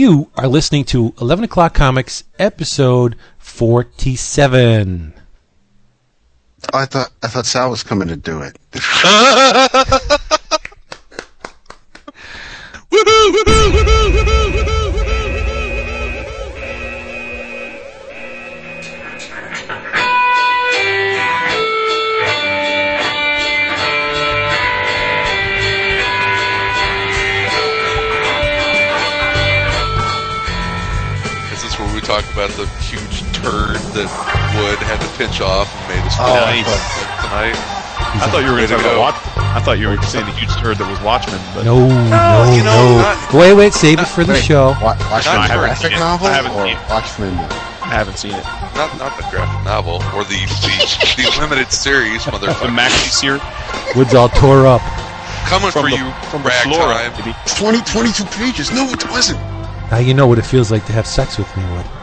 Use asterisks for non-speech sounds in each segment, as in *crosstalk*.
You are listening to 11 O'Clock Comics, episode 47. I thought I thought Sal was coming to do it. *laughs* Oh, feel nice. tonight? I thought you were going to to go. Watch. I thought you were saying the huge turd that was Watchmen. But No, no, you know, no. not- wait, wait, save it for the Wait, show. Wa- Watchmen I haven't graphic seen it. novel I haven't or seen it. Watchmen? I haven't seen it. Not not the graphic novel or the the, the *laughs* limited series, The motherfucker. maxi series Wood's all tore up. Coming from for the you, from the ragtime. floor. baby. 20, 22 pages. No, it wasn't. Now you know what it feels like to have sex with me, Wood. *laughs*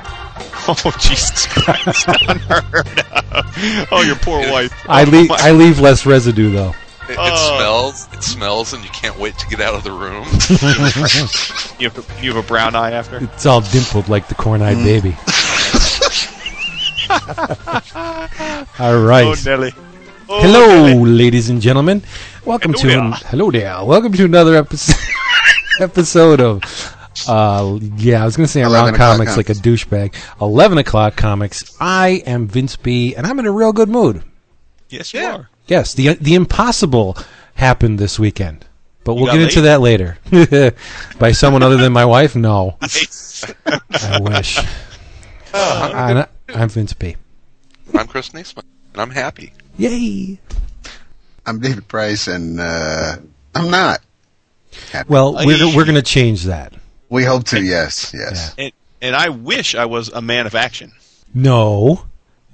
Oh Jesus Christ! *laughs* Unheard of. *laughs* Oh, your poor wife. I Oh, leave, my- I leave less residue though. It, it Oh. smells. It smells, and you can't wait to get out of the room. *laughs* you, have, you have a brown eye after. It's all dimpled like the corn-eyed mm. baby. *laughs* all right. Oh Nelly. Oh, Hello, Nelly. ladies and gentlemen. Welcome Hello to there. an, hello there. Welcome to another episode episode of uh yeah, I was gonna say around o'clock comics like a douchebag. Eleven o'clock comics. I am Vince B, and I'm in a real good mood. Yes, you Yeah. are. Yes, the the impossible happened this weekend, but we'll got get into that later. *laughs* By someone other than my wife? No, Nice. I wish. I'm, I'm Vince B. I'm Chris Neesman, and I'm happy. Yay! I'm David Price, and uh, I'm not. Happy. Well, we're we're gonna change that. We hope to. Yes, yes. and, and I wish I was a man of action. No,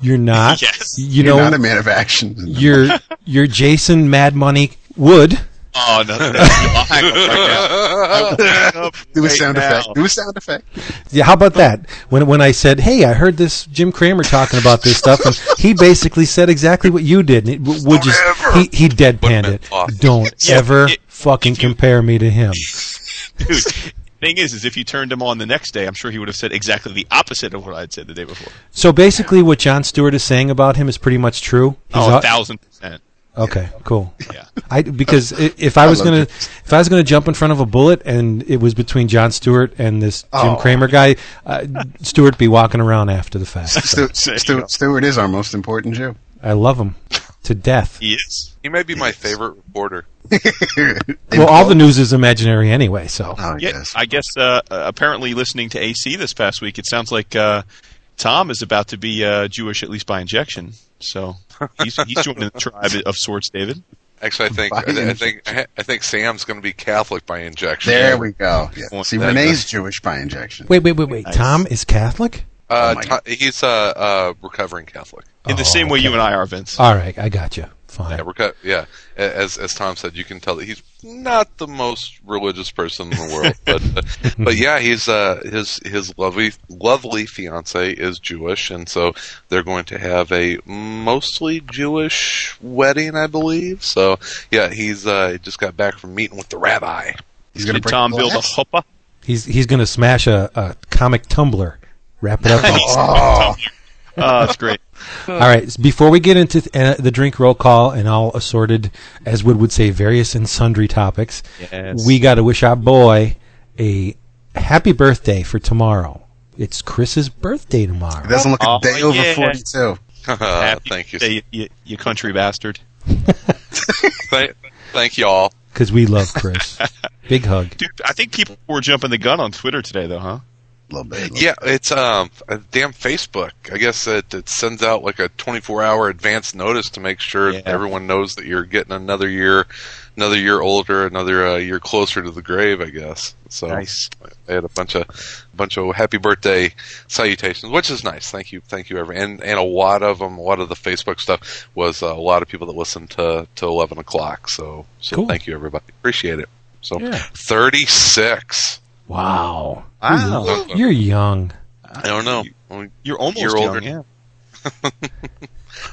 you're not. *laughs* Yes. You You're know, not a man of action. *laughs* you're you're Jason Mad Money Wood. Oh no! no, no. *laughs* I'll hang up right now. I will hang up Do a sound now. effect. Do a sound effect. Yeah, how about that? When when I said, "Hey, I heard this Jim Cramer talking about this stuff," and he basically said exactly what you did. And it, would just he he deadpanned it. Don't Yeah, ever it- fucking compare me to him. Dude, thing is, is if you turned him on the next day, I'm sure he would have said exactly the opposite of what I'd said the day before. So basically, what Jon Stewart is saying about him is pretty much true. He's oh, a- a thousand percent. okay, cool. Yeah. I because if I was love gonna it. if I was gonna jump in front of a bullet and it was between Jon Stewart and this Jim Oh. Cramer guy, uh, Stewart be walking around after the fact. So Stu- Stu- Stewart is our most important Jew. I love him to death. He is. He may be my favorite reporter. *laughs* Well, all the news is imaginary anyway. So Oh, Yeah. I guess uh, uh, apparently listening to AC this past week, it sounds like uh, Tom is about to be uh, Jewish, at least by injection. So he's, he's joining the tribe of sorts, David. Actually, I think By I, I think I think Sam's going to be Catholic by injection. There we go. Yeah. Well, See, that- Renee's Jewish by injection. wait, wait, wait, wait. Nice. Tom is Catholic. Uh, Oh Tom- he's a uh, recovering Catholic. In the Oh, same way okay. you and I are, Vince. All right, I got you. Fine. Yeah, reco- yeah. As as Tom said, you can tell that he's not the most religious person in the world, but uh, *laughs* but yeah, he's uh his his lovely lovely fiance is Jewish, and so they're going to have a mostly Jewish wedding, I believe. So yeah, he's uh just got back from meeting with the rabbi. He's going to Did Tom build a glass. chuppah? He's he's gonna smash a, a comic tumbler, wrap it up. *laughs* in- Oh, *laughs* Oh, that's great. All right. s- Before we get into th- uh, the drink roll call and all assorted, as Wood would say, various and sundry topics, Yes. we got to wish our boy a happy birthday for tomorrow. It's Chris's birthday tomorrow. it doesn't look a Oh, day over yeah. 42. *laughs* Happy thank you, birthday, you, you country bastard. *laughs* thank, thank you all. Because we love Chris. Big hug. Dude, I think people were jumping the gun on Twitter today, though, huh? Little bit. little Yeah, it's um a damn Facebook. I guess it, it sends out like a 24 hour advance notice to make sure Yeah. everyone knows that you're getting another year, another year older, another uh, year closer to the grave. I guess. So Nice. I had a bunch of a bunch of happy birthday salutations, which is nice. Thank you, thank you, everyone. And and a lot of them, a lot of the Facebook stuff was uh, a lot of people that listened to to 11 o'clock. So so Cool. thank you, everybody. Appreciate it. So Yeah. 36. Wow. Wow. You're young. I don't know. You're almost Year young, older. yeah. *laughs*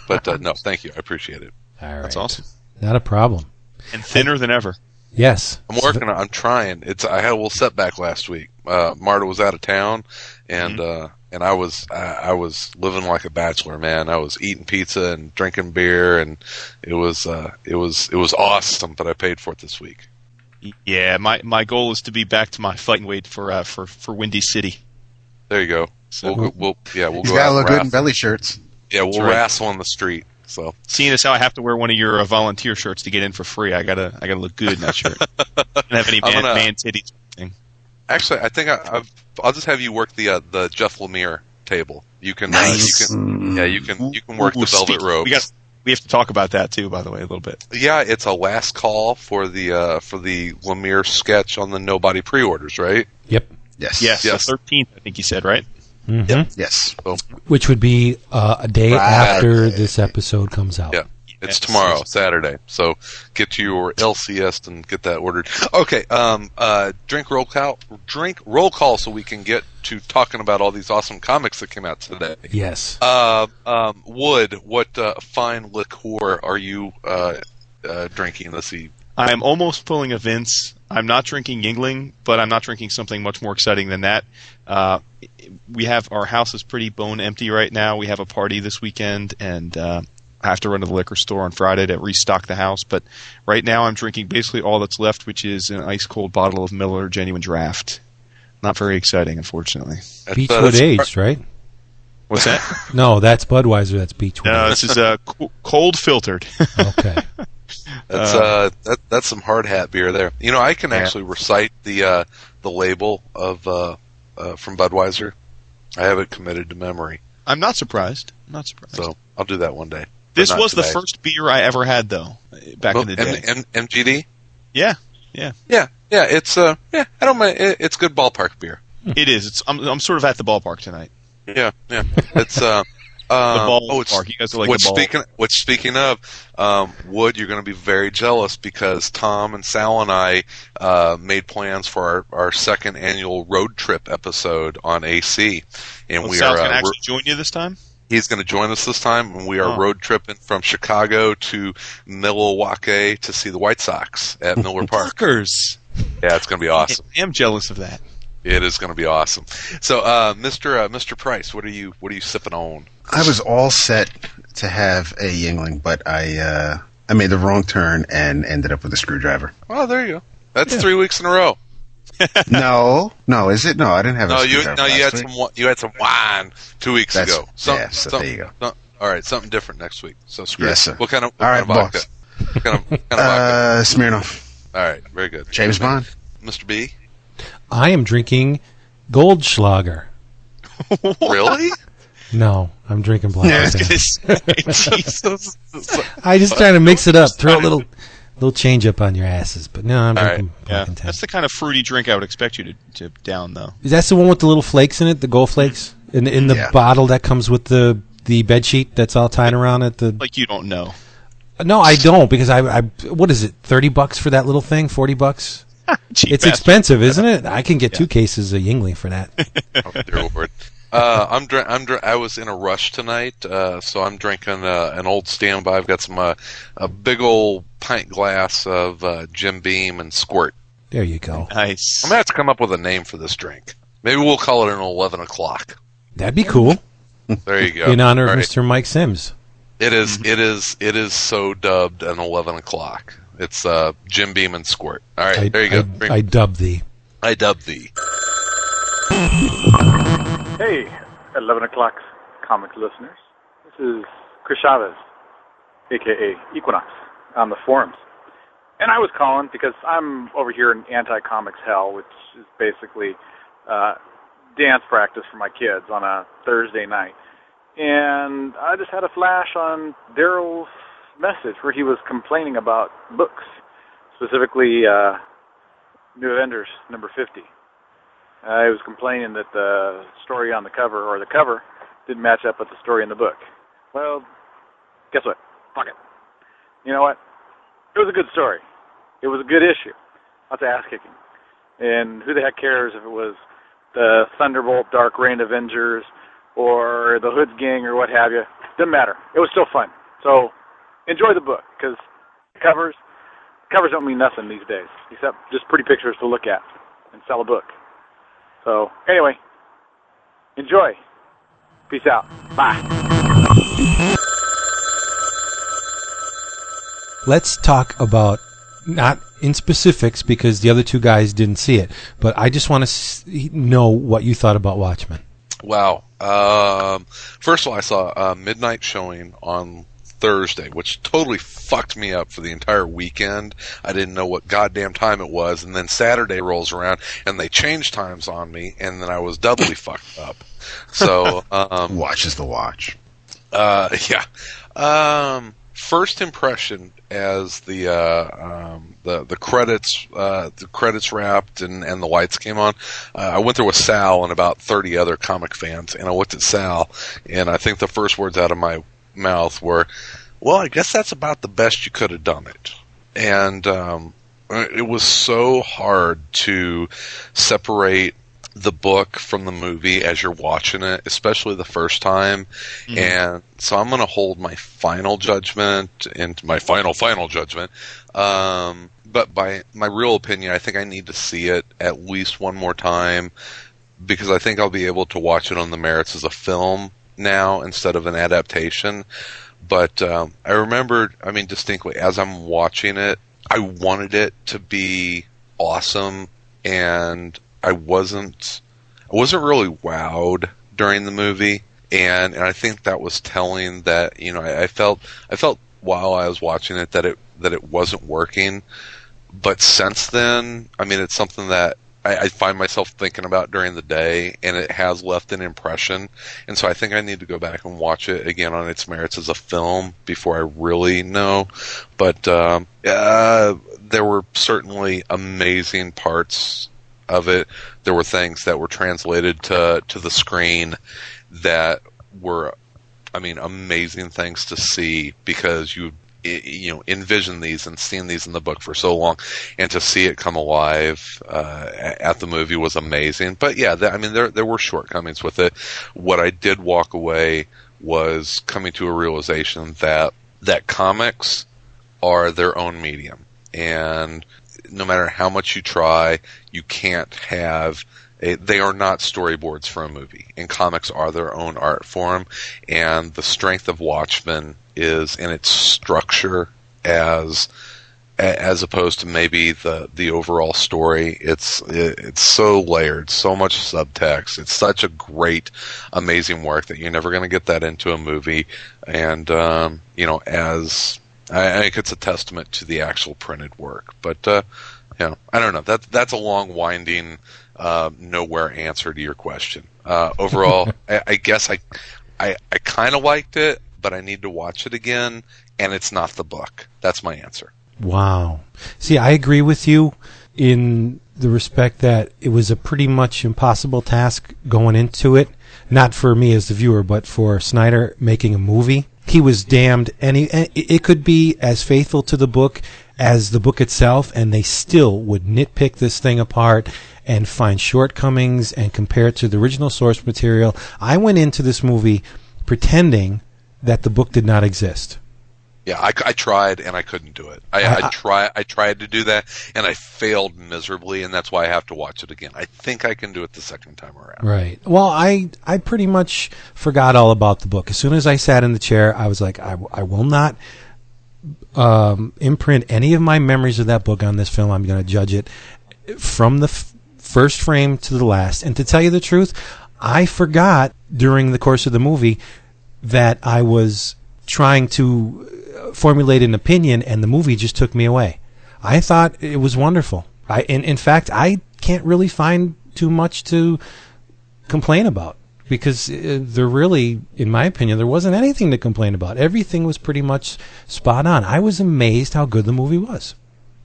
But uh, no, thank you. I appreciate it. All right. That's awesome. Not a problem. And thinner than ever. Yes. I'm working. on I'm trying. It's. I had a little setback last week. Uh, Marta was out of town, and Mm-hmm. uh, and I was I, I was living like a bachelor, man. I was eating pizza and drinking beer, and it was uh, it was it was awesome. But I paid for it this week. Yeah, my my goal is to be back to my fighting weight for uh, for for Windy City. There you go. So- we'll, go- we'll yeah we'll He's go Gotta look good in belly shirts. Yeah, we'll That's right. wrestle on the street. So Seeing as how I have to wear one of your uh, volunteer shirts to get in for free, I gotta I gotta look good in that shirt. *laughs* I don't have any I'm man, gonna- man titties. Thing. actually, I think I, I've, I'll just have you work the uh, the Jeff Lemire table. You can uh, you can yeah you can you can work Ooh, the velvet speak- ropes. We got we have to talk about that too, by the way, a little bit. Yeah, it's a last call for the uh, for the Lemire sketch on the Nobody pre-orders, right? Yep. Yes. Yes, Yes. the thirteenth, I think you said, right? hmm Yes. Which would be uh, a day Right. after this episode comes out. Yeah. It's tomorrow, Saturday. So get to your LCS and get that ordered. Okay, um, uh, drink roll call, drink roll call, so we can get to talking about all these awesome comics that came out today. Yes. Uh, um, Wood, what uh, fine liqueur are you uh, uh, drinking this evening? I'm almost pulling a Vince. I'm not drinking Yuengling, but I'm not drinking something much more exciting than that. Uh, we have our house is pretty bone empty right now. We have a party this weekend, and uh, I have to run to the liquor store on Friday to restock the house. But right now, I'm drinking basically all that's left, which is an ice cold bottle of Miller Genuine Draft. Not very exciting, unfortunately. That's, uh, Beechwood that's- aged, right? What's that? *laughs* No, that's Budweiser. That's Beechwood. no, this is uh, cold filtered. *laughs* okay. *laughs* That's uh, that, that's some hard hat beer there. You know, I can Yeah. actually recite the uh, the label of uh, uh, from Budweiser. I have it committed to memory, I'm not surprised. I'm not surprised. so I'll do that one day. This was the first beer I ever had, though, back Well, in the day. M- M- MGD. yeah, yeah. Yeah, yeah. It's uh, yeah. I don't mind. It, it's good ballpark beer. It is. It's. I'm. I'm sort of at the ballpark tonight. Yeah, yeah. It's uh, *laughs* The ball oh, it's, park. You guys are like which the speaking which speaking of um, Wood, you're going to be very jealous because Tom and Sal and I uh, made plans for our, our second annual road trip episode on AC, and Well, we Sal's are gonna uh, actually join you this time. He's going to join us this time, and we are Oh. road tripping from Chicago to Milwaukee to see the White Sox at *laughs* Miller Park. Fuckers. Yeah, it's going to be awesome. I am jealous of that. It is going to be awesome. So, uh, Mr. Uh, Mr. Price, what are you what are you sipping on? I was all set to have a Yuengling, but I uh, I made the wrong turn and ended up with a screwdriver. Oh, there you go. That's three weeks in a row. *laughs* no, no, is it? No, I didn't have a No, you no, you had week. some you had some wine two weeks That's- ago. Some- yeah, so some- there you go. some- all right, something different next week. So screw Yes, it. sir. What kind of what All kind right, of vodka? What kind of, what kind of *laughs* vodka? Uh, Smirnoff, All right, very good. James Bond. Mr. B. I am drinking Goldschlager. *laughs* Really? No, I'm drinking Black. I was gonna say, Jesus. I just trying to mix it up, throw a little little change up on your asses. But no, I'm All right. drinking Yeah, Black and that's the kind of fruity drink I would expect you to, to down, though. Is that the one with the little flakes in it? The gold flakes in in the Yeah. bottle that comes with the the bed sheet that's all tied around it. The Like you don't know. no, I don't because I, I what is it? Thirty bucks for that little thing? Forty bucks? *laughs* Cheap It's bastard. expensive, isn't it? I can get two cases of Yuengling for that. *laughs* Oh, dear Lord. Uh, I'm dr- I'm dr- I was in a rush tonight, uh, so I'm drinking uh, an old standby. I've got some uh, a big old pint glass of uh, Jim Beam and Squirt. There you go. Nice. I'm gonna have to come up with a name for this drink. Maybe we'll call it an eleven o'clock. That'd be cool. There you go. In honor of All right. Mr. Mike Sims. It is. It is. It is so dubbed an eleven o'clock. It's uh, Jim Beam and Squirt. All right, I, there you go. I, Drink- I dub thee. I dub thee. Hey, 11 o'clock comic listeners. This is Chris Chavez, aka Equinox, on the forums. And I was calling because I'm over here in anti comics hell, which is basically uh, dance practice for my kids on a Thursday night. And I just had a flash on Daryl's message where he was complaining about books, specifically uh, New Avengers number 50. He was complaining that the story on the cover, or the cover, didn't match up with the story in the book. Well, guess what? Fuck it. You know what? It was a good story. It was a good issue. Lots of ass kicking. And who the heck cares if it was the Thunderbolt Dark Reign Avengers or the Hoods Gang or what have you? Didn't matter. It was still fun. So enjoy the book because covers covers don't mean nothing these days, except just pretty pictures to look at and sell a book. So anyway, enjoy. Peace out. Bye. Let's talk about not in specifics because the other two guys didn't see it, but I just want to s- know what you thought about Watchmen. Wow. Um, first of all, I saw a midnight showing on Thursday, which totally fucked me up for the entire weekend. I didn't know what goddamn time it was, and then Saturday rolls around and they changed times on me, and then I was doubly *laughs* fucked up. So, *laughs* um, Watch is the watch. uh, *laughs* yeah. Um, first impression as the uh, um, the the credits uh, the credits wrapped and, and the lights came on. Uh, I went there with Sal and about thirty other comic fans, and I looked at Sal, and I think the first words out of my mouth were, "Well, I guess that's about the best you could have done it." And um, it was so hard to separate the book from the movie as you're watching it, especially the first time. And so I'm going to hold my final judgment and my final, final judgment. Um, but by my real opinion, I think I need to see it at least one more time because I think I'll be able to watch it on the merits as a film now instead of an adaptation. But um, I remember, I mean, distinctly as I'm watching it, I wanted it to be awesome, and I wasn't. I wasn't really wowed during the movie, and and I think that was telling that you know I, I felt I felt while I was watching it that it that it wasn't working, but since then, I mean, it's something that I, I find myself thinking about during the day, and it has left an impression. And so I think I need to go back and watch it again on its merits as a film before I really know. But um, uh, there were certainly amazing parts of it. There were things that were translated to to the screen that were, I mean, amazing things to see because you you know envision these and seen these in the book for so long, and to see it come alive uh, at the movie was amazing. But yeah, th- I mean, there there were shortcomings with it. What I did walk away was coming to a realization that that comics are their own medium, and no matter how much you try, you can't have. They are not storyboards for a movie, and comics are their own art form. And the strength of Watchmen is in its structure as as opposed to maybe the the overall story. It's it, it's so layered, so much subtext. It's such a great, amazing work that you're never going to get that into a movie. And um, you know, as I, I think it's a testament to the actual printed work. But uh, you know, I don't know. That that's a long, winding, uh, nowhere answer to your question. Uh, overall, *laughs* I, I guess I I, I kind of liked it, but I need to watch it again. And it's not the book. That's my answer. Wow. See, I agree with you in the respect that it was a pretty much impossible task going into it. Not for me as the viewer, but for Snyder making a movie. He was damned, and, he, eh, it it could be as faithful to the book as the book itself, and they still would nitpick this thing apart and find shortcomings and compare it to the original source material. I went into this movie pretending that the book did not exist. Yeah, I, I tried and I couldn't do it. I, I, I- try I tried to do that and I failed miserably, and that's why I have to watch it again. I think I can do it the second time around. Right. Well, I I pretty much forgot all about the book. As soon as I sat in the chair, I was like, I, I will not um, imprint any of my memories of that book on this film. I'm going to judge it from the f- first frame to the last. And to tell you the truth, I forgot during the course of the movie that I was trying to uh, formulate an opinion, and the movie just took me away. I thought it was wonderful. I, in, in fact, I can't really find too much to complain about because uh, there really, in my opinion, there wasn't anything to complain about. Everything was pretty much spot on. I was amazed how good the movie was.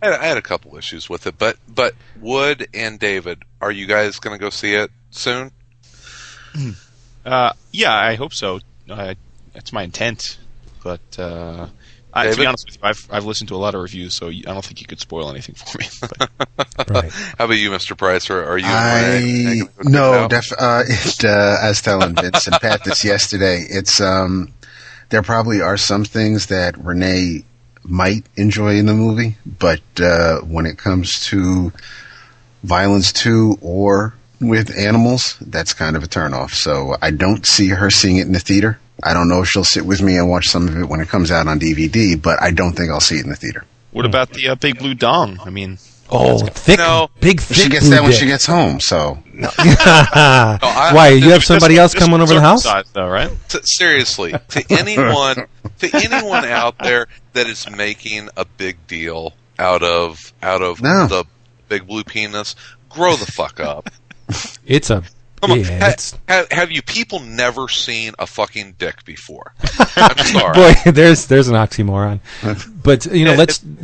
I had, I had a couple issues with it, but but Wood and David, are you guys going to go see it soon? *clears throat* Uh, yeah, I hope so. Uh, that's my intent. But uh, I, to be honest with you, I've I've listened to a lot of reviews, so I don't think you could spoil anything for me. *laughs* Right. How about you, Mr. Price? Or are you? I no, def, uh, *laughs* it, uh, I was telling *laughs* Vince and Pat this yesterday. It's um, there probably are some things that Renee might enjoy in the movie, but uh, when it comes to violence too or with animals, that's kind of a turnoff. So I don't see her seeing it in the theater. I don't know if she'll sit with me and watch some of it when it comes out on DVD, but I don't think I'll see it in the theater. What about the uh, big blue dong? I mean, Oh, thick, No. big, thick. She gets that when dick. she gets home, so I- *laughs* Why? You have somebody else coming over the house? though, right? T- seriously, to anyone, to anyone out there that is making a big deal out of out of No. the big blue penis, grow the fuck up. It's a. Come on, ha- ha- have you people never seen a fucking dick before? *laughs* I'm sorry. boy, there's there's an oxymoron. But you know, It- let's. *laughs*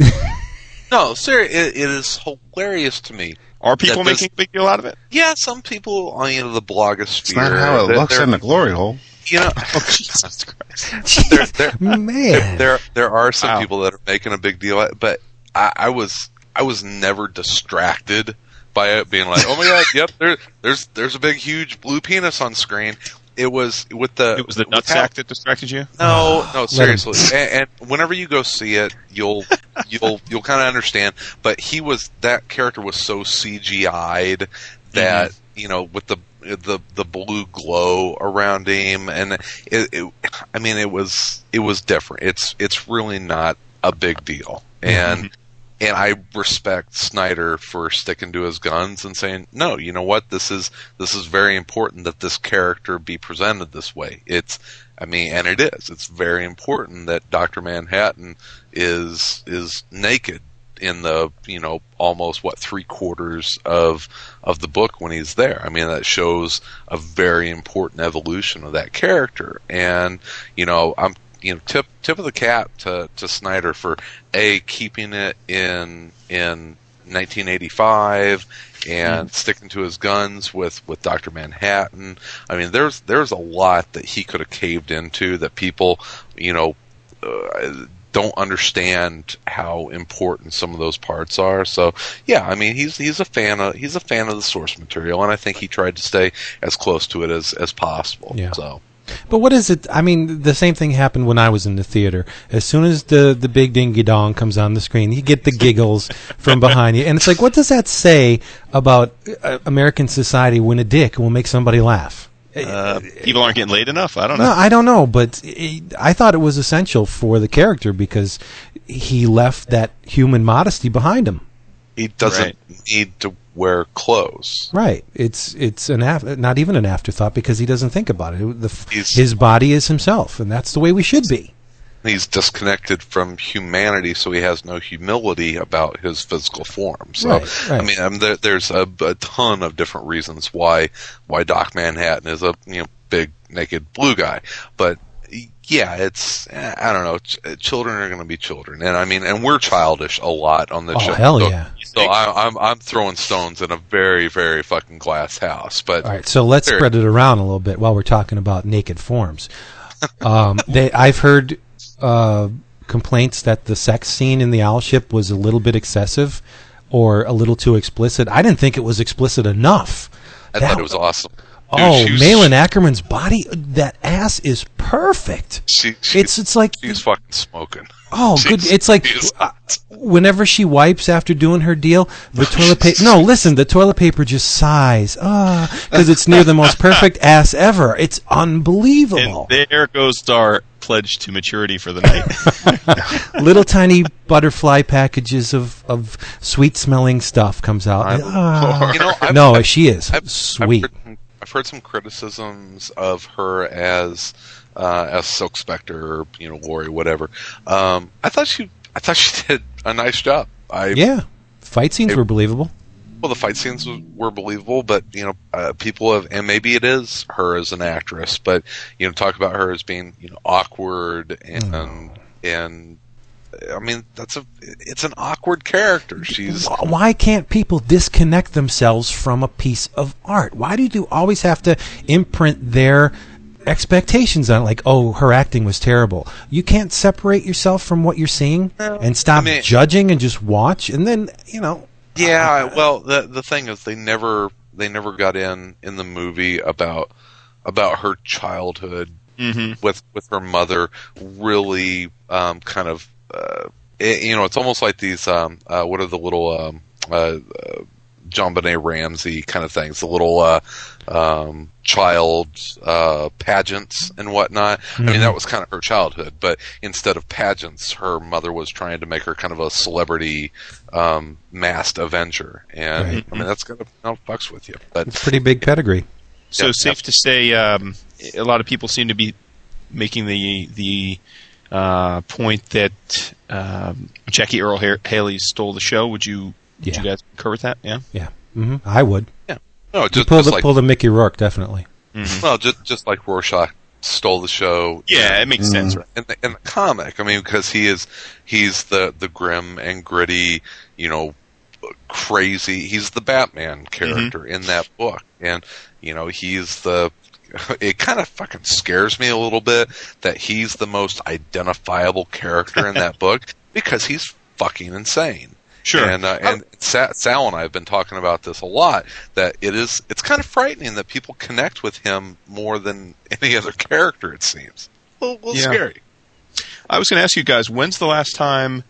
No, sir, it, it is hilarious to me. Are people That does- making a big deal out of it? Yeah, some people on you know, the blogosphere. it's not how it they're- looks they're- in the glory hole. You know, *laughs* Oh, Jesus Christ! there, there, Man, there there are some Wow. people that are making a big deal, but I, I was I was never distracted by it being like, oh my god, yep, there, there's there's a big huge blue penis on screen. It was with the It was the with how- nutsack that distracted you. No, no, seriously. and, and whenever you go see it, you'll you'll you'll kind of understand. But he was that character was so CGI'd that mm-hmm. you know with the the the blue glow around him, and it, it I mean it was it was different. It's it's really not a big deal, and. Mm-hmm. And I respect Snyder for sticking to his guns and saying, "No, you know what? This is this is very important that this character be presented this way. It's, I mean, and it is. It's very important that Doctor Manhattan is is naked in the you know almost what three quarters of of the book when he's there. I mean, that shows a very important evolution of that character. And you know, I'm you know tip tip of the cap to to Snyder for a keeping it in in 1985 and sticking to his guns with with Doctor Manhattan. I mean, there's there's a lot that he could have caved into that people, you know, uh, don't understand how important some of those parts are. So, yeah, I mean, he's he's a fan of he's a fan of the source material, and I think he tried to stay as close to it as as possible. Yeah. So. But what is it? I mean, the same thing happened when I was in the theater. As soon as the the big dingy dong comes on the screen, you get the giggles from behind you, and it's like, what does that say about uh, American society when a dick will make somebody laugh? Uh, people aren't getting laid enough. I don't know. No, I don't know, but it, I thought it was essential for the character because he left that human modesty behind him. He doesn't Right. need to wear clothes. Right. It's it's an af- not even an afterthought because he doesn't think about it. The, his body is himself, and that's the way we should be. He's disconnected from humanity, so he has no humility about his physical form. So, Right, right. I mean, um, there, there's a, a ton of different reasons why why Doc Manhattan is a you know big naked blue guy, but yeah, it's I don't know. Ch- children are going to be children, and I mean, and we're childish a lot on the Oh, show. hell yeah. So I, I'm I'm throwing stones in a very very fucking glass house, but All right, so let's Very- spread it around a little bit while we're talking about naked forms. *laughs* Um, they, I've heard uh, complaints that the sex scene in the owl ship was a little bit excessive or a little too explicit. I didn't think it was explicit enough. I That- thought it was awesome. Dude, Oh, was- Malin Akerman's body, that ass is perfect. She, she, It's it's like she's fucking smoking. Oh, She's- good. It's like uh, whenever she wipes after doing her deal, the toilet paper. No, listen, the toilet paper just sighs. Ah, because it's near the most perfect *laughs* ass ever. It's And unbelievable. there goes our pledge to maturity for the night. *laughs* Little tiny butterfly packages of, of sweet smelling stuff comes out. Ah. You know, I've- no, I've- she is I've, sweet. I've heard, I've heard some criticisms of her as uh, as Silk Spectre or you know Laurie, whatever. Um, I thought she I thought she *laughs* did a nice job. I yeah, fight scenes It- were believable. well, the fight scenes were believable, but you know, uh, people have, and maybe it is her as an actress, but you know, talk about her as being you know awkward and and. I mean, that's a it's an awkward character. She's Why can't people disconnect themselves from a piece of art? Why do you always have to imprint their expectations on it? Like, oh, her acting was terrible. You can't separate yourself from what you're seeing and stop I mean- judging and just watch, and then you know. Yeah, well, the the thing is, they never they never got in in the movie about about her childhood hmm with with her mother really um, kind of uh, it, you know, it's almost like these. Um, uh, what are the little um, uh, uh, JonBenet Ramsey kind of things? The little uh, um, child uh, pageants and whatnot. I mean, that was kind of her childhood, but instead of pageants, her mother was trying to make her kind of a celebrity um, masked Avenger, and Right. I mean that's gonna no fucks with you. But It's pretty big pedigree. So Yep, safe to say, um, a lot of people seem to be making the the uh, point that um, Jackie Earle Haley stole the show. Would you would Yeah. you guys concur with that? Yeah. Yeah, hmm I would. Yeah. No, You just, pull just the like pull the Mickey Rourke definitely. Mm-hmm. well, just just like Rorschach stole the show. Yeah, it makes mm-hmm. sense. Right? in the, in the comic. I mean, because he is he's the the grim and gritty, you know, crazy. He's the Batman mm-hmm. character in that book, and you know, he's the. *laughs* It kind of fucking scares me a little bit that he's the most identifiable character in that *laughs* book because he's fucking insane. Sure. And uh, and Sa- Sal and I have been talking about this a lot. That it is it's kind of frightening that people connect with him more than *laughs* any other character. It seems a little, little Yeah. scary. I was going to ask you guys, when's the last time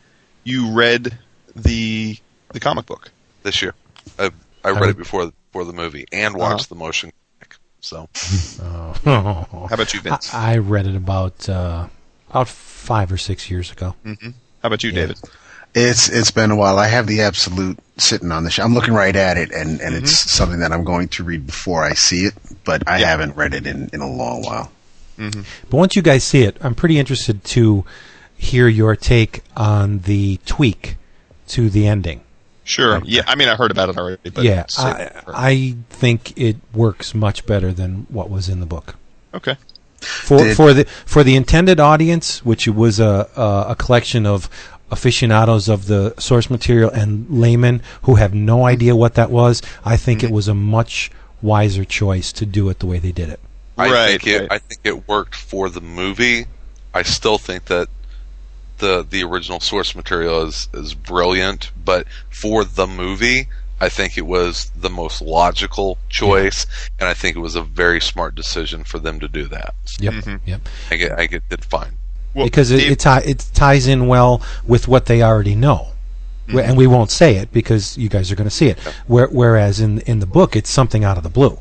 you read the the comic book? this year. I, I read would- it before the, before the movie and watched the motion comic. So *laughs* Oh. How about you, Vince? I, I read it about uh, about five or six years ago. How about you, David? It's it's been a while. I have the absolute sitting on the shelf. I'm looking right at it, and, and mm-hmm. it's something that I'm going to read before I see it. But I Yeah. haven't read it in, in a long while. Mm-hmm. But once you guys see it, I'm pretty interested to hear your take on the tweak to the ending. Sure. Yeah. I mean, I heard about it already. But yeah, I, I think it works much better than what was in the book. okay. for Did- for the for the intended audience, which was a a, a collection of aficionados of the source material and laymen who have no idea what that was. I think it was a much wiser choice to do it the way they did it. I Right, think it right. I think it worked for the movie. I still think that the the original source material is is brilliant, but for the movie, I think it was the most logical choice, and I think it was a very smart decision for them to do that. Yep, Mhm. yep. I get I get did fine. Well, because it it, ti- it ties in well with what they already know. Wh- And we won't say it because you guys are going to see it. Where, whereas in in the book, it's something out of the blue.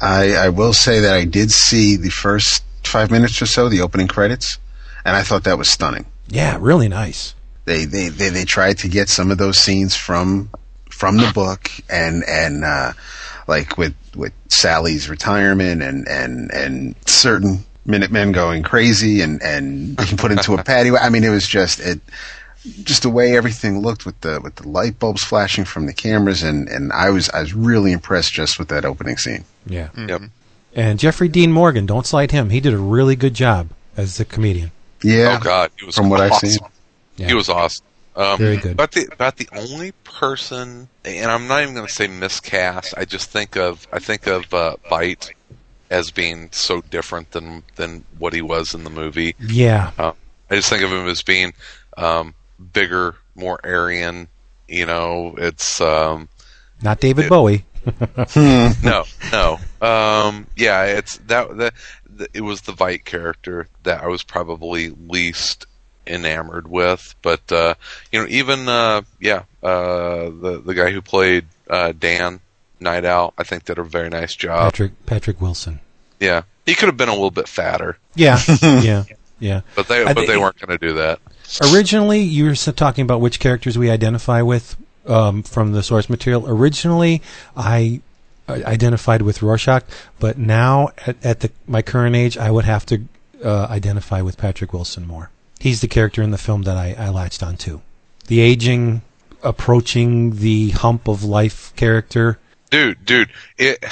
I, I will say that I did see the first five minutes or so, the opening credits, and I thought that was stunning. Yeah, really nice. They they, they, they tried to get some of those scenes from from the book and and uh, like with with Sally's retirement and and and certain Minutemen going crazy and and being put into a *laughs* patio. I mean, it was just it just the way everything looked with the with the light bulbs flashing from the cameras and and I was I was really impressed just with that opening scene. Yeah. Yep. And Jeffrey Dean Morgan, don't slight him. He did a really good job as the comedian. Yeah, Oh God, he was from what I've awesome. seen. Yeah. He was awesome. Um, Very good. But the about the only person, and I'm not even going to say miscast. I just think of I think of uh, Veidt as being so different than than what he was in the movie. Yeah. Uh, I just think of him as being um, bigger, more Aryan. You know, it's um, Not David Bowie. *laughs* no, no. Um, yeah, it's that, that. th- It was the Veidt character that I was probably least enamored with, but uh, you know, even uh, yeah, uh, the the guy who played uh, Dan Nite Owl, I think did a very nice job. Patrick Patrick Wilson. Yeah, he could have been a little bit fatter, Yeah. *laughs* yeah. Yeah. but they but they weren't going to do that. Originally, you were talking about which characters we identify with um, from the source material. Originally, I uh, identified with Rorschach, but now at, at the my current age, I would have to uh, identify with Patrick Wilson more. He's the character in the film that I, I latched on to. The aging, approaching the hump of life character. Dude, dude, it.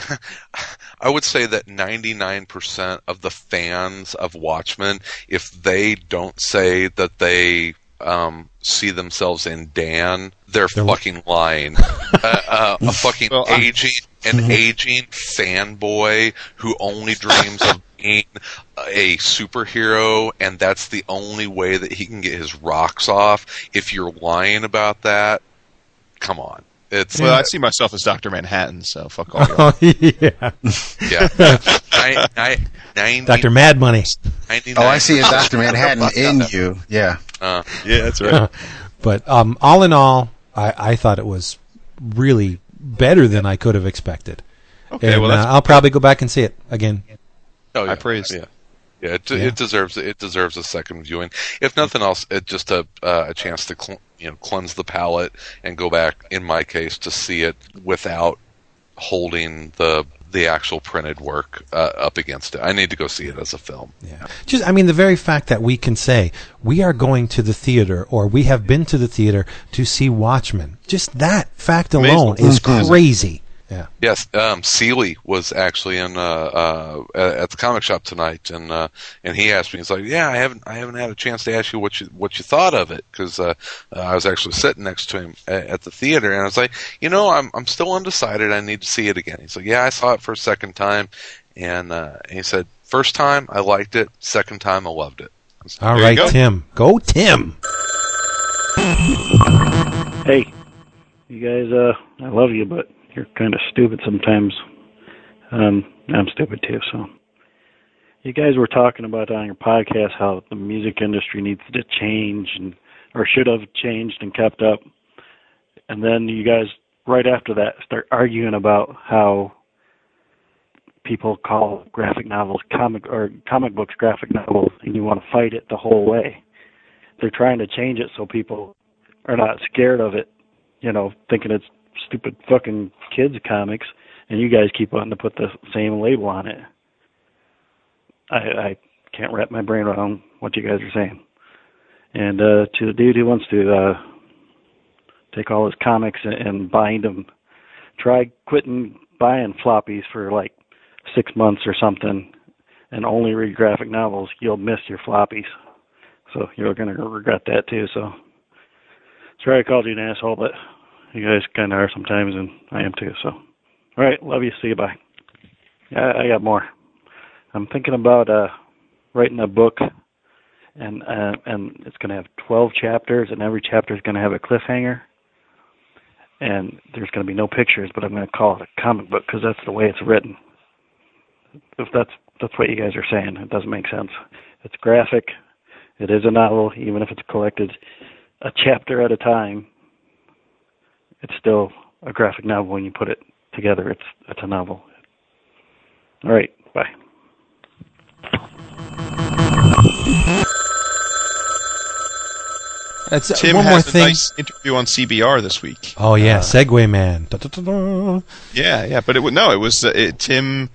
*laughs* I would say that 99% of the fans of Watchmen, if they don't say that they um, see themselves in Dan, they're, They're- fucking lying. *laughs* uh, uh, a fucking Well, I- aging, an aging fanboy who only dreams of *laughs* being a superhero, and that's the only way that he can get his rocks off. If you're lying about that, come on. It's Well, I see myself as Doctor Manhattan, so fuck all. *laughs* Oh yeah, Yeah. *laughs* Ni- ni- 90, Doctor Mad Money. 99 Oh, I see a Doctor *laughs* Manhattan in you. Yeah, Uh, yeah, that's right. But um, all in all, I, I thought it was really better than I could have expected. Okay, and well, uh, I'll probably go back and see it again. Oh, yeah. I praise. Yeah, yeah. It, Yeah. it deserves it deserves a second viewing. If nothing else, it just a uh, a chance to cl- you know cleanse the palate and go back. In my case, to see it without holding the the actual printed work uh, up against it. I need to go see it as a film. Yeah. Just, I mean, the very fact that we can say we are going to the theater or we have been to the theater to see Watchmen, just that fact alone Amazing. is Mhm. crazy. Yeah. Yes, um, Seeley was actually in uh, uh, at the comic shop tonight, and uh, and he asked me, he's like, "Yeah, I haven't I haven't had a chance to ask you what you what you thought of it because uh, uh, I was actually sitting next to him at, at the theater, and I was like, you know, I'm I'm still undecided. I need to see it again." He's like, "Yeah, I saw it for a second time," and, uh, and he said, first time I liked it, second time I loved it." I said, All There you right, go. Tim. Go, Tim. Hey, you guys, uh, I love you, but you're kind of stupid sometimes. Um, I'm stupid too, so. You guys were talking about on your podcast how the music industry needs to change and, or should have changed and kept up. And then you guys, right after that, start arguing about how people call graphic novels comic or comic books graphic novels and you want to fight it the whole way. They're trying to change it so people are not scared of it, you know, thinking it's stupid fucking kids comics, and you guys keep wanting to put the same label on it. I I can't wrap my brain around what you guys are saying. And uh to the dude who wants to uh take all his comics and, and bind them, try quitting buying floppies for like six months or something, and only read graphic novels. You'll miss your floppies, so you're gonna regret that too. So. Sorry I called you an asshole, but you guys kind of are sometimes, and I am too. So, all right, love you. See you. Bye. Yeah, I got more. I'm thinking about uh writing a book, and uh, and it's going to have 12 chapters, and every chapter is going to have a cliffhanger. And there's going to be no pictures, but I'm going to call it a comic book because that's the way it's written. If that's that's what you guys are saying, it doesn't make sense. It's graphic. It is a novel, even if it's collected a chapter at a time, it's still a graphic novel when you put it together. It's it's a novel. All right, bye. That's Tim one has more a thing. nice interview on CBR this week. Oh yeah, Uh, Segway Man. Da-da-da-da. Yeah, yeah, but it would no, it was uh, it, Tim.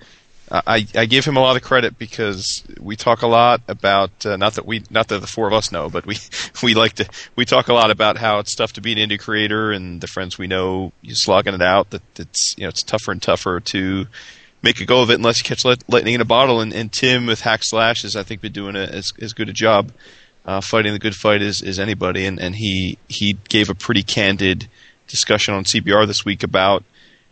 I I give him a lot of credit because we talk a lot about uh, not that we not that the four of us know, but we *laughs* we like to we talk a lot about how it's tough to be an indie creator and the friends we know you slogging it out that it's you know it's tougher and tougher to make a go of it unless you catch lightning in a bottle. And, and Tim with Hack/Slash has I think been doing a, as as good a job uh, fighting the good fight as, as anybody, and, and he he gave a pretty candid discussion on CBR this week about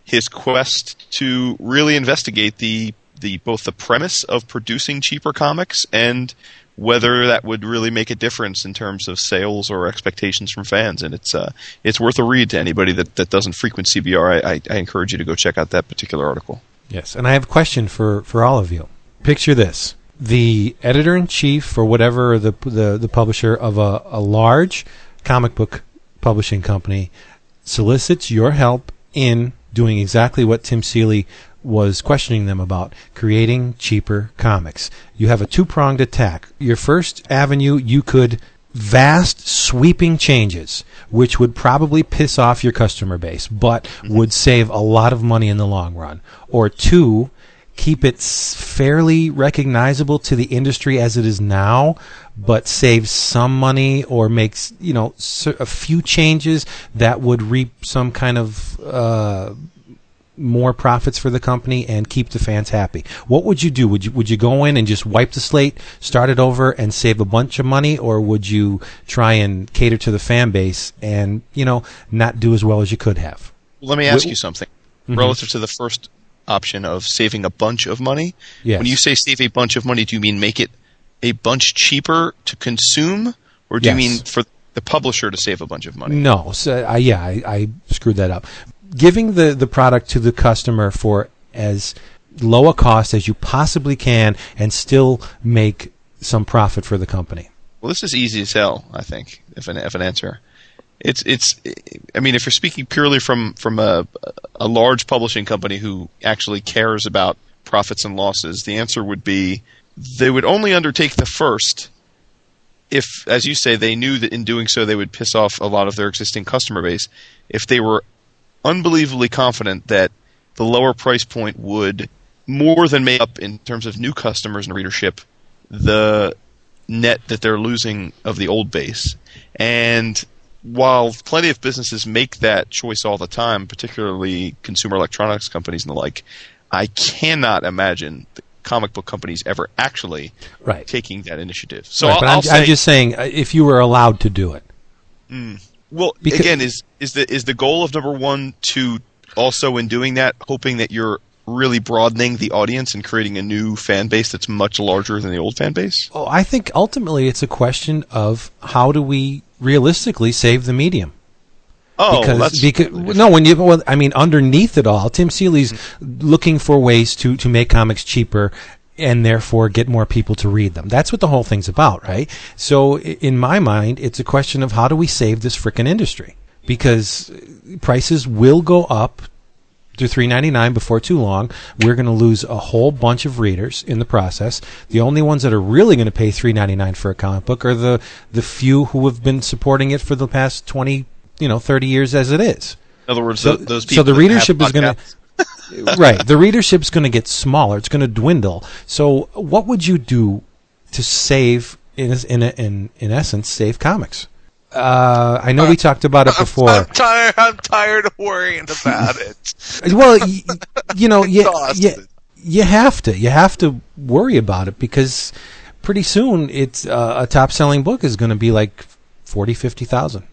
his quest to really investigate the the both the premise of producing cheaper comics and whether that would really make a difference in terms of sales or expectations from fans. And it's uh, it's worth a read to anybody that, that doesn't frequent CBR. I, I, I encourage you to go check out that particular article. Yes, and I have a question for, for all of you. Picture this: the editor in chief, or whatever the the, the publisher of a, a large comic book publishing company, solicits your help in doing exactly what Tim Seeley was questioning them about creating cheaper comics. You have a two pronged attack. Your first avenue, you could vast sweeping changes which would probably piss off your customer base but would save a lot of money in the long run or two keep it fairly recognizable to the industry as it is now but save some money or makes you know a few changes that would reap some kind of uh, more profits for the company and keep the fans happy. What would you do? Would you would you go in and just wipe the slate, start it over, and save a bunch of money, or would you try and cater to the fan base and you know not do as well as you could have? Let me ask Wh- you something Mhm. relative to the first option of saving a bunch of money. Yes. When you say save a bunch of money, do you mean make it a bunch cheaper to consume, or do you mean for the publisher to save a bunch of money? No, so, uh, yeah, I, I screwed that up. Giving the, the product to the customer for as low a cost as you possibly can and still make some profit for the company. Well, this is easy to sell, I think, if an if an answer. it's it's I mean if you're speaking purely from from a a large publishing company who actually cares about profits and losses, the answer would be they would only undertake the first if as you say they knew that in doing so they would piss off a lot of their existing customer base if they were unbelievably confident that the lower price point would more than make up in terms of new customers and readership the net that they're losing of the old base. And while plenty of businesses make that choice all the time, particularly consumer electronics companies and the like, I cannot imagine the comic book companies ever actually Right. taking that initiative. So Right, I'll, but I'm, say, I'm just saying, uh, if you were allowed to do it, well, because- again, is is the is the goal of number one to also in doing that, hoping that you're really broadening the audience and creating a new fan base that's much larger than the old fan base? oh, I think ultimately it's a question of how do we realistically save the medium. Oh, because that's because no when you well I mean underneath it all Tim Seeley's looking for ways to to make comics cheaper and therefore get more people to read them. That's what the whole thing's about, right? So in my mind it's a question of how do we save this frickin' industry? Because prices will go up to 3.99 before too long. We're going to lose a whole bunch of readers in the process. The only ones that are really going to pay 3.99 for a comic book are the the few who have been supporting it for the past 20, you know, 30 years as it is. in other words, So, tho- those so the readership is going to right. The readership's going to get smaller. It's going to dwindle. So, what would you do to save in in in in essence save comics? Uh, I know we talked about it before. I'm tired. I'm tired of worrying about it. *laughs* well, y- you know, you, you, you have to. You have to worry about it because pretty soon it's uh, a top selling book is going to be like 40, 50,000.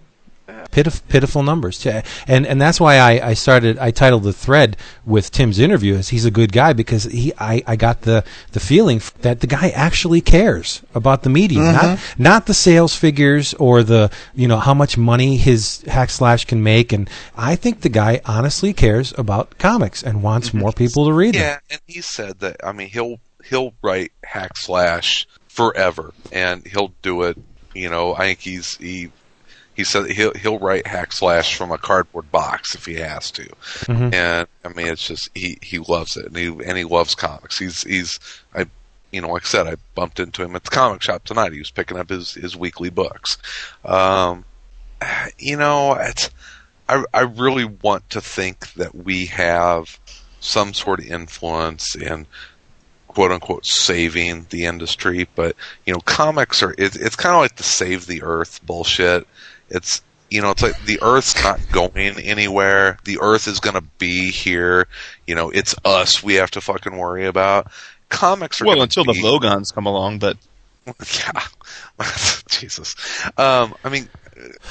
Pitif- pitiful numbers, Yeah. and and that's why I, I started. I titled the thread with Tim's interview as he's a good guy because he I, I got the the feeling that the guy actually cares about the medium, not mm-hmm. not the sales figures or the you know how much money his Hack/Slash can make, and I think the guy honestly cares about comics and wants mm-hmm. more people to read them. Yeah, and he said that. I mean, he'll he'll write Hack/Slash forever, and he'll do it. You know, I think he's he he said he'll he'll write Hack/Slash from a cardboard box if he has to. And I mean, it's just he he loves it, and he and he loves comics. He's he's I. You know, like I said, I bumped into him at the comic shop tonight. He was picking up his, his weekly books. Um, you know, it's, I, I really want to think that we have some sort of influence in quote unquote saving the industry, but you know, comics are it, it's kind of like the save the earth bullshit. It's you know, it's like the earth's not going anywhere. The earth is going to be here. You know, it's us we have to fucking worry about. Comics are well gonna until the be- Vogons come along, but *laughs* yeah, *laughs* Jesus. Um, I mean,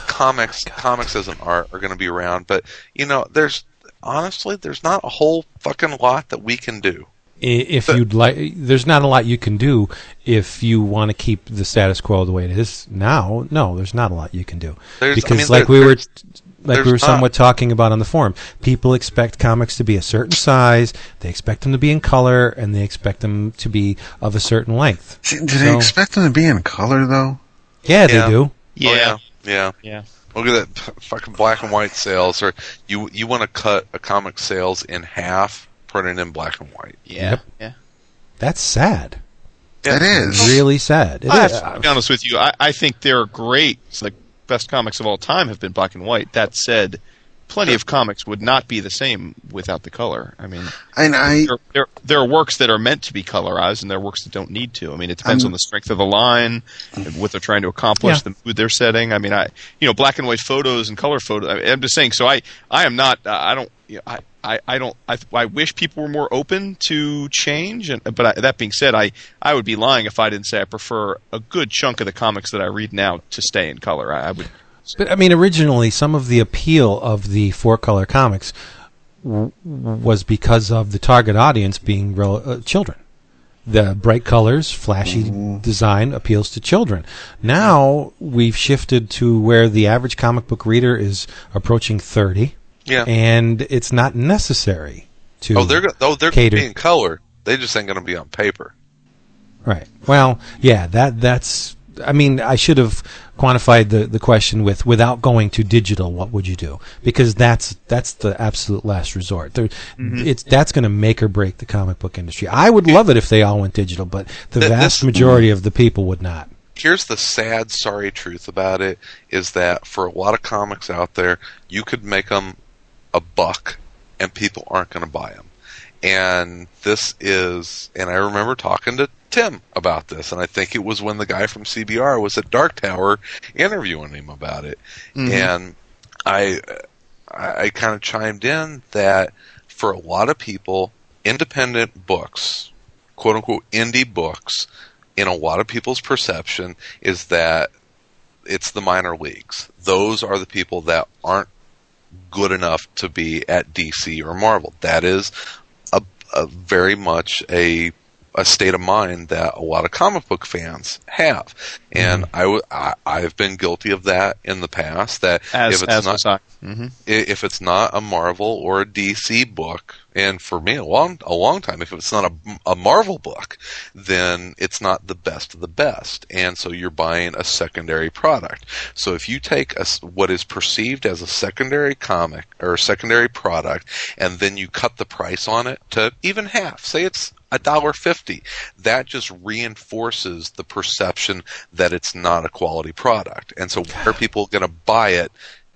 comics, comics as an art are going to be around, but you know, there's honestly, there's not a whole fucking lot that we can do. I- If you'd like, there's not a lot you can do if you want to keep the status quo the way it is now. No, there's not a lot you can do There's- I because, mean, like there- we were, like we there's were not. somewhat talking about on the forum, people expect comics to be a certain size. They expect them to be in color, and they expect them to be of a certain length. See, do they expect them to be in color though? Yeah, Yeah. they do. Oh, yeah, yeah. yeah. Look at that *laughs* fucking black and white sales, or you you want to cut a comic sales in half, print it in black and white. Yeah, Yep. yeah. That's sad. That is. Really sad. It I is. have to be honest with you. I, I think they're great. It's like best comics of all time have been black and white. That said, plenty of comics would not be the same without the color. I mean, And I, there, there, there are works that are meant to be colorized, and there are works that don't need to. I mean, it depends Um, on the strength of the line, and what they're trying to accomplish, Yeah. the mood they're setting. I mean, I, you know, black and white photos and color photos. I, I'm just saying. So I, I am not. Uh, I don't. You know, I, I, I don't. I, I wish people were more open to change. And but I, that being said, I, I would be lying if I didn't say I prefer a good chunk of the comics that I read now to stay in color. I, I would. But I mean, originally, some of the appeal of the four color comics w- was because of the target audience being rel- uh, children. The bright colors, flashy design appeals to children. Now we've shifted to where the average comic book reader is approaching 30, Yeah. and it's not necessary to. oh, they're go- oh they're going cater- to be in color. They just ain't going to be on paper. Right. Well, yeah, that that's. I mean, I should have quantified the, the question with without going to digital, what would you do? Because that's that's the absolute last resort. There, mm-hmm. It's that's going to make or break the comic book industry. I would love it if they all went digital, but the Th- vast this- majority of the people would not. here's the sad, sorry truth about it is that for a lot of comics out there, you could make them a buck and people aren't going to buy them. And this is, and I remember talking to Tim about this, and I think it was when the guy from CBR was at Dark Tower interviewing him about it. Mm-hmm. And I, I, I kind of chimed in that for a lot of people, independent books, quote unquote indie books, in a lot of people's perception is that it's the minor leagues. Those are the people that aren't good enough to be at DC or Marvel. That is a, a very much a a state of mind that a lot of comic book fans have, and I w- I I've been guilty of that in the past. That As if it's as not was I. hmm if it's not a Marvel or a DC book, and for me a long a long time, if it's not a, a Marvel book, then it's not the best of the best, and so you're buying a secondary product. So if you take a what is perceived as a secondary comic or a secondary product, and then you cut the price on it to even half, say it's a dollar fifty, that just reinforces the perception that it's not a quality product, and so why are people going to buy it?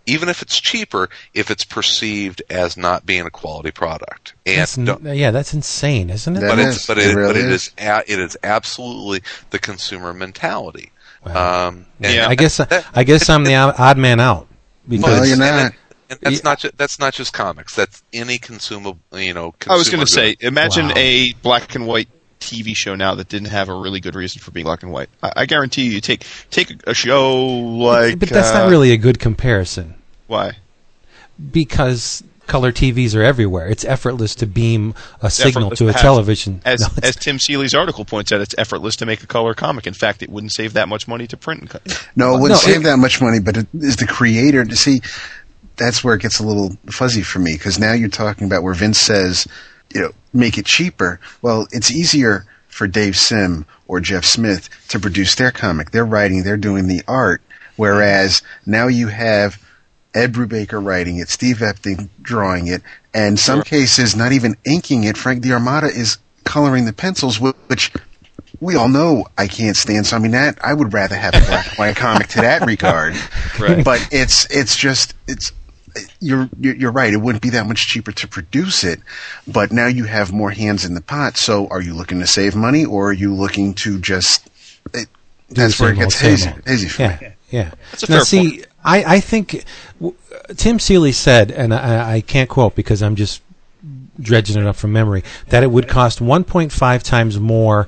even if it's cheaper, if it's perceived as not being a quality product. And That's n- yeah, that's insane, isn't it? That but is. it's but It it, really but it is. is a, it is absolutely the consumer mentality. Wow. Um, Yeah. I guess I guess I'm the odd *laughs* odd man out because Well, you're and not. It- and that's Yeah. not ju- that's not just comics. That's any consumable you know. I was going to say, imagine Wow. a black and white TV show now that didn't have a really good reason for being black and white. I, I guarantee you, you take take a show like, but that's uh, not really a good comparison why. because color TVs are everywhere. It's effortless to beam a signal to a television. As No, as Tim Seeley's article points out, it's effortless to make a color comic. In fact, it wouldn't save that much money to print. And co- No, it wouldn't No, save it- that much money, but it is the creator to see. That's where it gets a little fuzzy for me because now you're talking about where Vince says, you know, make it cheaper. Well, it's easier for Dave Sim or Jeff Smith to produce their comic. They're writing, they're doing the art, whereas now you have Ed Brubaker writing it, Steve Epting drawing it, and some cases not even inking it. Frank D'Armata is coloring the pencils, which we all know I can't stand. So I mean that I would rather have a black and white comic to that regard. *laughs* Right. But it's it's just it's you're you're you're right. It wouldn't be that much cheaper to produce it, but now you have more hands in the pot. So are you looking to save money or are you looking to just? It, that's where it gets old, hazy, hazy for yeah, me. yeah. That's a now, fair see, I, I think w- Tim Seeley said, and I, I can't quote because I'm just dredging it up from memory, that it would cost 1.5 times more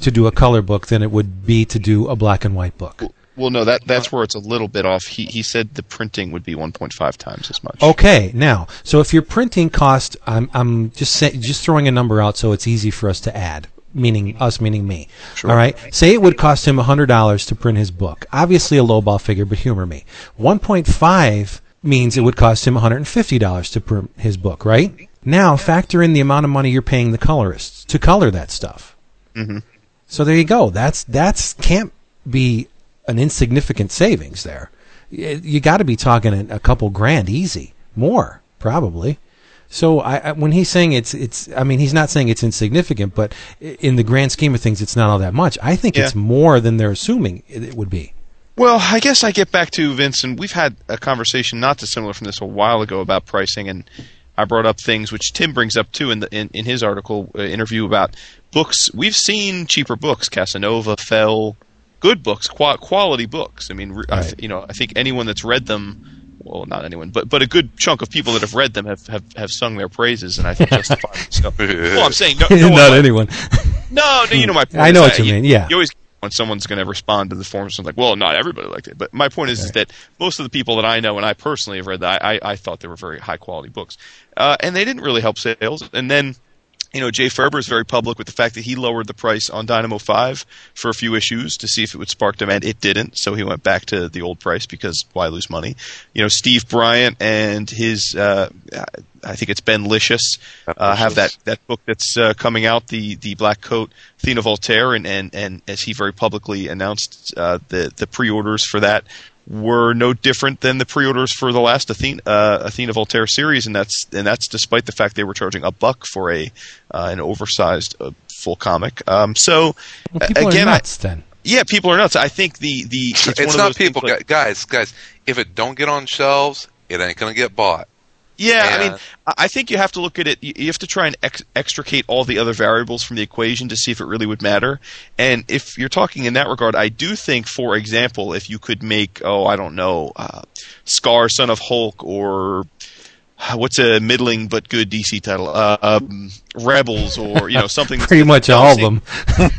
to do a color book than it would be to do a black and white book. Well, no, that that's where it's a little bit off. He he said the printing would be 1.5 times as much. Okay, now, so if your printing cost, I'm, I'm just say, just throwing a number out so it's easy for us to add, meaning us, meaning me. All right, say it would cost him hundred dollars to print his book. Obviously a lowball figure, but humor me. One point five means it would cost him one hundred and fifty dollars to print his book. Right now, factor in the amount of money you're paying the colorists to color that stuff. Mm-hmm. So there you go. That's that's can't be an insignificant savings there. You got to be talking a couple grand easy, more probably. So I, when he's saying it's it's, I mean he's not saying it's insignificant, but in the grand scheme of things, it's not all that much. I think it's more than they're assuming it, it would be. Well, I guess I get back to Vince, and we've had a conversation not dissimilar from this a while ago about pricing, and I brought up things which Tim brings up too in the in, in his article uh, interview about books. We've seen cheaper books, Casanova, Fell, good books, qua- quality books. I mean, re- I th- you know, I think anyone that's read them. Well, not anyone, but but a good chunk of people that have read them have, have, have sung their praises, and I think justifiably *laughs* so. well, I'm saying no, no not might- anyone. no, no, you know my *laughs* point. I know is what you mean, yeah. you always when someone's going to respond to the forums, it's like, well, not everybody liked it. But my point is, is that most of the people that I know and I personally have read that, I, I thought they were very high quality books, uh, and they didn't really help sales. And then you know, Jay Faerber is very public with the fact that he lowered the price on Dynamo 5 for a few issues to see if it would spark demand. It didn't, so he went back to the old price because why lose money? You know, Steve Bryant and his, uh, I think it's Ben Licious, uh, have that, that book that's uh, coming out, the, the Black Coat Athena Voltaire, and, and, and as he very publicly announced, uh, the, the pre-orders for that were no different than the pre-orders for the last Athena, uh, Athena Voltaire series, and that's and that's despite the fact they were charging a buck for a uh, an oversized uh, full comic. Um, so well, again, are nuts I, then. Yeah, people are nuts. I think the the it's, it's not people, like, guys. Guys, if it don't get on shelves, it ain't gonna get bought. Yeah, I mean, I think you have to look at it. You have to try and ex- extricate all the other variables from the equation to see if it really would matter. And if you're talking in that regard, I do think, for example, if you could make, oh, I don't know, uh, Skaar, Son of Hulk, or *sighs* what's a middling but good DC title? Uh, um, Rebels, or you know something. *laughs* Pretty much all of them.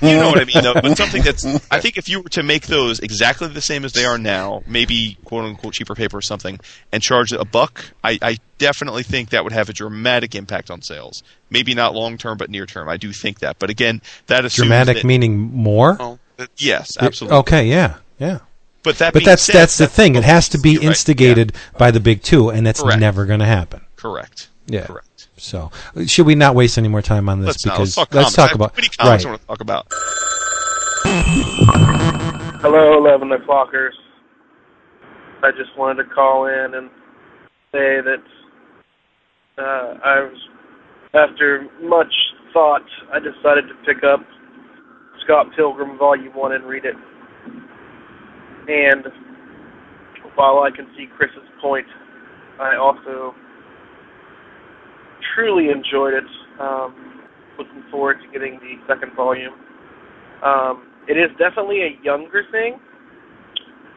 you know what I mean? Though, but *laughs* something that's. I think if you were to make those exactly the same as they are now, maybe quote unquote cheaper paper or something, and charge a buck, I, I definitely think that would have a dramatic impact on sales. Maybe not long term, but near term. I do think that. But again, that is dramatic that, meaning more. Oh, yes, absolutely. Okay, yeah, yeah. But that but that's said, that's the thing. It has to be right, instigated yeah. by the big two, and that's Correct. never going to happen. Correct. Yeah. Correct. So, should we not waste any more time on this? Let's not. because Let's talk, let's comics. talk about How many comics right. I want to talk about? Hello, 11 o'clockers. I just wanted to call in and say that uh, I was, after much thought, I decided to pick up Scott Pilgrim Volume 1 and read it. And while I can see Chris's point, I also truly enjoyed it. Um, looking forward to getting the second volume. Um, it is definitely a younger thing,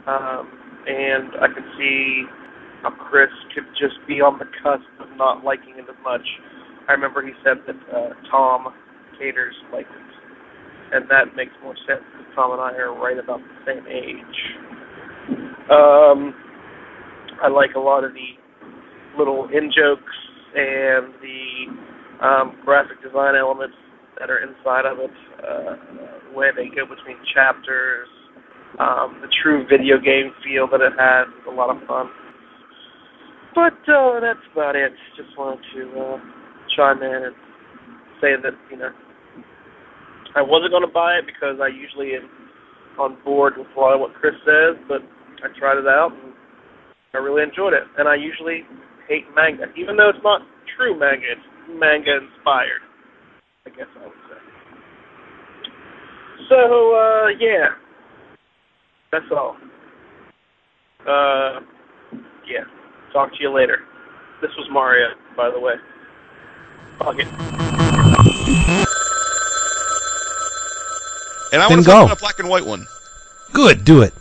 um, and I can see how Chris could just be on the cusp of not liking it as much. I remember he said that uh, Tom Caters liked it, and that makes more sense Tom and I are right about the same age. Um, I like a lot of the little in jokes and the um, graphic design elements that are inside of it, uh, way they go between chapters, um, the true video game feel that it has is a lot of fun. But uh, that's about it. Just wanted to uh, chime in and say that you know I wasn't going to buy it because I usually am on board with a lot of what Chris says, but I tried it out and I really enjoyed it. And I usually hate manga, even though it's not true manga. It's manga inspired. I guess I would say. So uh, yeah, that's all. Uh, yeah. Talk to you later. This was Mario, by the way. Fuck it. And I Then want to talk go. about a black and white one. Good, do it.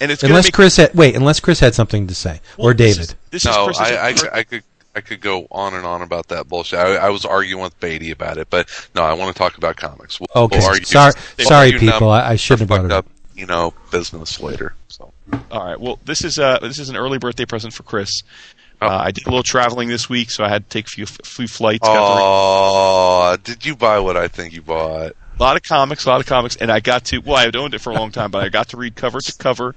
And it's Unless make, Chris had wait, unless Chris had something to say well, or this David. is- This is, No, Chris's I, I, I could I could go on and on about that bullshit. I, I was arguing with Beatty about it, but no, I want to talk about comics. We'll, Okay, we'll argue, sorry, we'll sorry, people. I, I shouldn't have brought fucked it up. up, you know, business later. So All right. Well, this is uh this is an early birthday present for Chris. Oh. Uh, I did a little traveling this week, so I had to take a few, few flights. got to read Oh, did you buy what I think you bought? A lot of comics, a lot of comics, and I got to. Well, I've owned it for a long time, but I got to read cover to cover.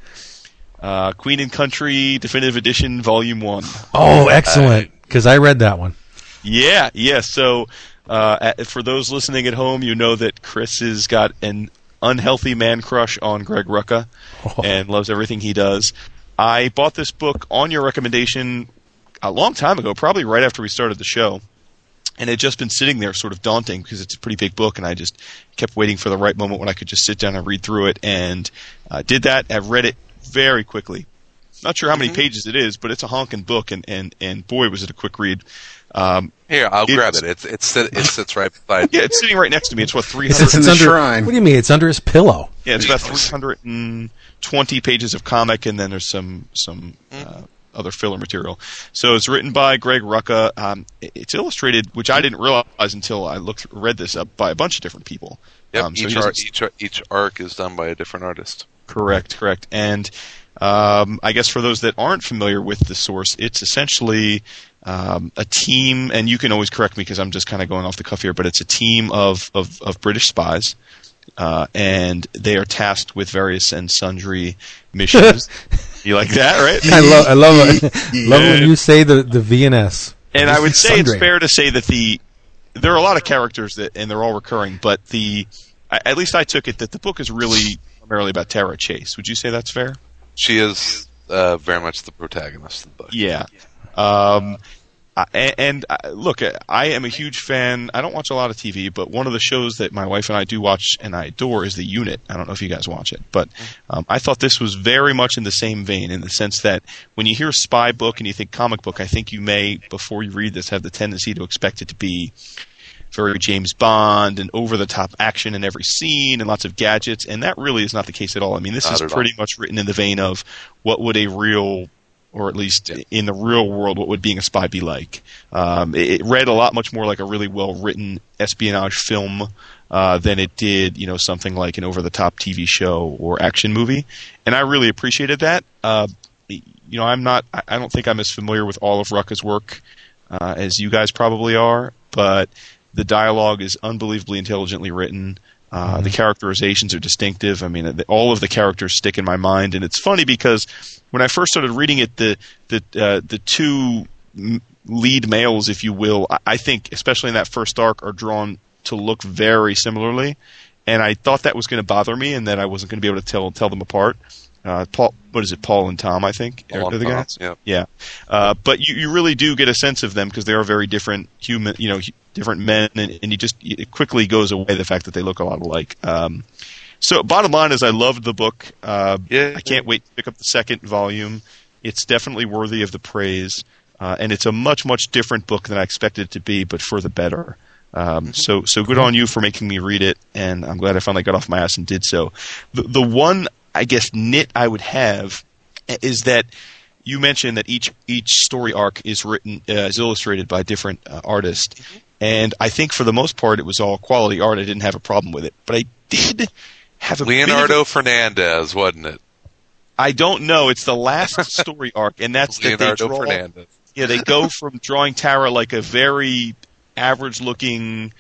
Uh, Queen and Country Definitive Edition, Volume One. Oh, excellent! Because I read that one. Yeah, yeah. So, uh, for those listening at home, you know that Chris has got an unhealthy man crush on Greg Rucka Oh. and loves everything he does. I bought this book on your recommendation a long time ago, probably right after we started the show. And it had just been sitting there sort of daunting because it's a pretty big book, and I just kept waiting for the right moment when I could just sit down and read through it. And uh, did that. I've read it very quickly. Not sure how many pages it is, but it's a honking book, and, and, and boy, was it a quick read. Um, Here, I'll It's- grab it. It's it's sit- it sits right beside. yeah, it's sitting right next to me. It's what three It's, hundred. in the under. shrine. What do you mean? It's under his pillow. Yeah, it's about three hundred and twenty pages of comic, and then there's some some uh, other filler material. So it's written by Greg Rucka. Um, it's illustrated, which I didn't realize until I looked read this up by a bunch of different people. Yep, Um, so each, arc, each each arc is done by a different artist. Correct, correct. And um, I guess for those that aren't familiar with the source, it's essentially um, a team, and you can always correct me because I'm just kind of going off the cuff here, but it's a team of of, of British spies, uh, and they are tasked with various and sundry missions. *laughs* you like that, right? *laughs* I love I love it. *laughs* love when you say the the VNS. And I would say it's fair to say that the there are a lot of characters that, and they're all recurring, but the at least I took it that the book is really primarily about Tara Chase. Would you say that's fair? She is uh, very much the protagonist of the book. Yeah. Um, I- and, uh, look, I am a huge fan. I don't watch a lot of TV, but one of the shows that my wife and I do watch and I adore is The Unit. I don't know if you guys watch it, but um, I thought this was very much in the same vein in the sense that when you hear spy book and you think comic book, I think you may, before you read this, have the tendency to expect it to be very James Bond and over the top action in every scene and lots of gadgets, and that really is not the case at all. I mean, this Not is at all. pretty much written in the vein of what would a real or at least in the real world, what would being a spy be like? Um, it, it read a lot much more like a really well written espionage film uh, than it did, you know, something like an over the top TV show or action movie, and I really appreciated that. Uh, you know, I'm not, I don't think I'm as familiar with all of Rucka's work uh, as you guys probably are, but the dialogue is unbelievably intelligently written. Uh, The characterizations are distinctive. I mean, all of the characters stick in my mind, and it's funny because when I first started reading it, the the uh, the two lead males, if you will, I, think, especially in that first arc, are drawn to look very similarly, and I thought that was going to bother me, and that I wasn't going to be able to tell tell them apart. Uh, Paul, what is it? Paul and Tom, I think, Paul are the Tom, guys. yeah. Yeah, uh, but you, you really do get a sense of them because they are very different human, you know, different men, and, and you just it quickly goes away the fact that they look a lot alike. Um, so, bottom line is, I loved the book. Uh, Yeah. I can't wait to pick up the second volume. It's definitely worthy of the praise, uh, and it's a much much different book than I expected it to be, but for the better. Um, so so good on you for making me read it, and I'm glad I finally got off my ass and did so. The the one I guess nit I would have is that you mentioned that each each story arc is written uh, is illustrated by a different uh, artist, and I think for the most part it was all quality art. I didn't have a problem with it, but I did a bit of a- Leonardo Fernandez, wasn't it? I don't know. It's the last *laughs* story arc, and that's that they Leonardo draw. Fernandez. Yeah, they go from drawing Tara like a very average-looking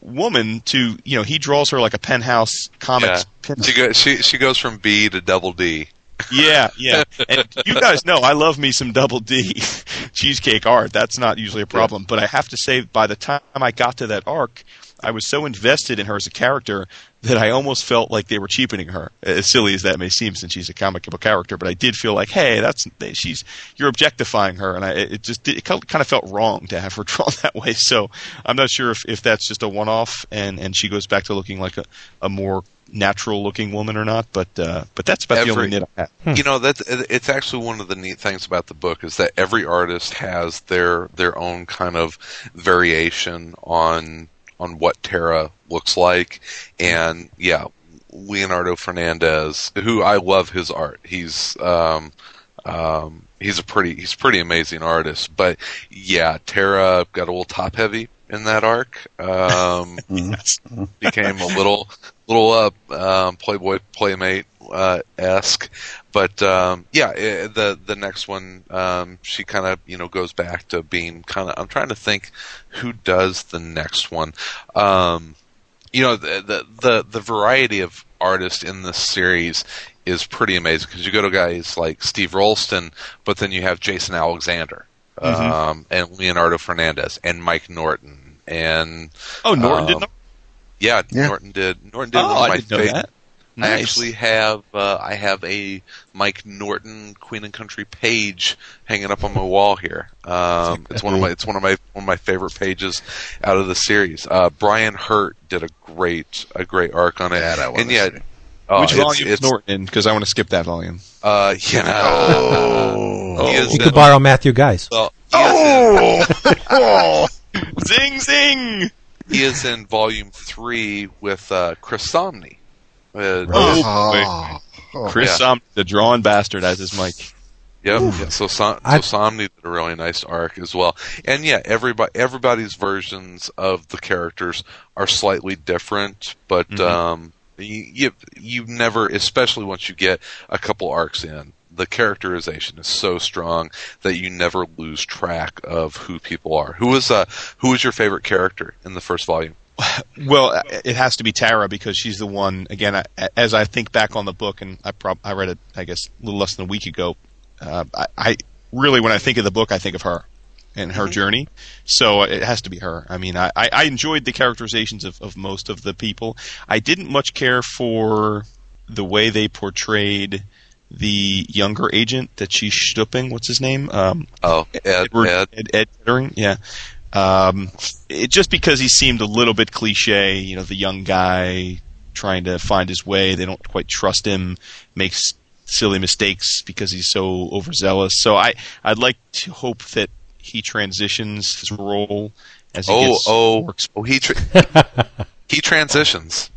woman to you know he draws her like a penthouse comics. pin- She goes. She she goes from B to double D. Yeah, yeah. *laughs* And you guys know I love me some double D *laughs* cheesecake art. That's not usually a problem. But I have to say, by the time I got to that arc, I was so invested in her as a character that I almost felt like they were cheapening her. As silly as that may seem, since she's a comic book character, but I did feel like, hey, that's she's you're objectifying her, and I it just it kind of felt wrong to have her *laughs* drawn that way. So I'm not sure if, if that's just a one off, and and she goes back to looking like a, a more natural looking woman or not. But uh, but that's about the only nit I have. You know that's it's actually one of the neat things about the book is that every artist has their their own kind of variation on on what Tara looks like, and yeah, Leonardo Fernandez, who I love his art. He's um, um, he's a pretty he's a pretty amazing artist, but yeah, Tara got a little top heavy in that arc. Um, *laughs* became a little little uh, um, Playboy Playmate uh, esque, but um, yeah, eh, the the next one um, she kind of you know goes back to being kind of. I'm trying to think who does the next one. Um, you know the, the the the variety of artists in this series is pretty amazing because you go to guys like Steve Rolston, but then you have Jason Alexander. Um, and Leonardo Fernandez and Mike Norton and Oh, Norton um, did not. yeah, Yeah. Norton did. Norton did Oh, one of I my didn't know fav- that. I actually have uh, I have a Mike Norton Queen and Country page hanging up on my wall here. Um, it's one of my it's one of my one of my favorite pages out of the series. Uh, Brian Hurtt did a great a great arc on it, That I wanna and yeah, see. oh, Which it's- volume is it's, Norton? Because I want to skip that volume. Uh, you *laughs* know, Oh. *laughs* he is You in- could borrow Matthew Guys. well, he is *laughs* zing zing! he is in volume three with uh, Chris Samnee. Uh, Oh. Chris Yeah. Som, the drawn bastard, as his Mike. Yep. Yeah, so Som- so I- Samnee did a really nice arc as well. And yeah, everybody everybody's versions of the characters are slightly different, but Mhm. um you, you you never especially once you get a couple arcs in, the characterization is so strong that you never lose track of who people are. Who is uh who is your favorite character in the first volume? *sighs* Well, it has to be Tara because she's the one. Again, I, as I think back on the book, and I prob- I read it, I guess, a little less than a week ago. Uh, I, I really, when I think of the book, I think of her and her journey. So it has to be her. I mean, I, I I enjoyed the characterizations of, of most of the people. I didn't much care for the way they portrayed the younger agent that she's stooping. What's his name? Um, Oh, Ed. Edward, Ed. Ed, Ed Kettering, yeah. Um, it, just because he seemed a little bit cliche, you know, the young guy trying to find his way. They don't quite trust him, makes silly mistakes because he's so overzealous. So I, I'd like to hope that he transitions his role as he Oh, gets oh, more exp- oh, he tra- *laughs* he transitions.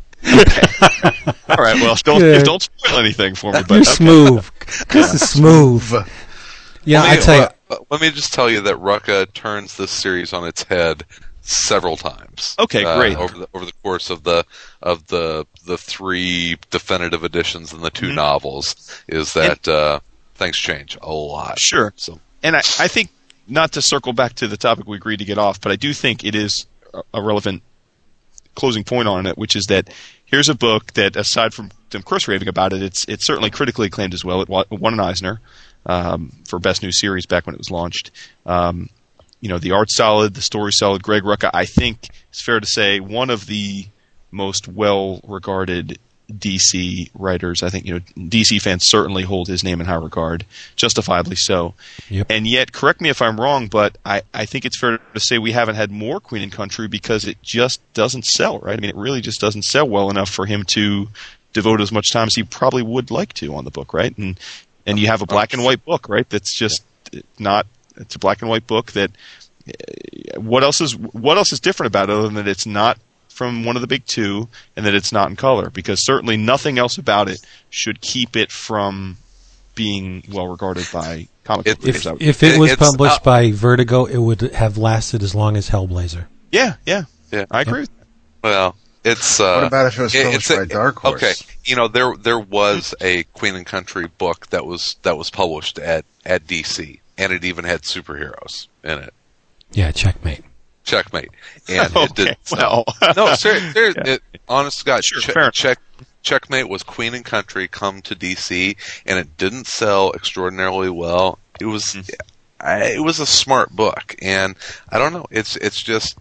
All right, well, don't Good. don't spoil anything for me. But You're okay. smooth. This is smooth. *laughs* Yeah, Let I me, tell you, let me just tell you that Rucka turns this series on its head several times. Okay, uh, great. over the over the course of the of the the three definitive editions and the 2 Mhm. novels, is that uh, things change a lot. Sure. So And I, I think not to circle back to the topic we agreed to get off, but I do think it is a- a relevant closing point on it, which is that here's a book that, aside from Tim Chris raving about it, it's it's certainly critically acclaimed as well. It won an Eisner um, for best new series back when it was launched. Um, you know, the art solid, the story solid. Greg Rucka, I think it's fair to say, one of the most well regarded DC writers. I think you know DC fans certainly hold his name in high regard, justifiably so. Yep. And yet, correct me if I'm wrong, but I, I think it's fair to say we haven't had more Queen and Country because it just doesn't sell, right? I mean, it really just doesn't sell well enough for him to devote as much time as he probably would like to on the book, right? And and you have a black and white book, right? That's just not. It's a black and white book that. uh, What else is what else is different about it other than that it's not from one of the big two and that it's not in color? Because certainly nothing else about it should keep it from being well regarded by comic book It- readers. if, if it It- was published uh, by Vertigo, it would have lasted as long as Hellblazer. yeah, yeah, Yeah. I agree. with that. well, it's uh, What about if it was published it's a- by Dark Horse? Okay, you know there there was a Queen and Country book that was that was published at at DC, and it even had superheroes in it. Yeah, checkmate. Checkmate, and Okay, it did sell. well. no, seriously, ser- *laughs* it, honest to God, Sure, che- check. Checkmate was Queen and Country come to DC, and it didn't sell extraordinarily well. It was, Hmm. I, it was a smart book, and I don't know. It's it's just,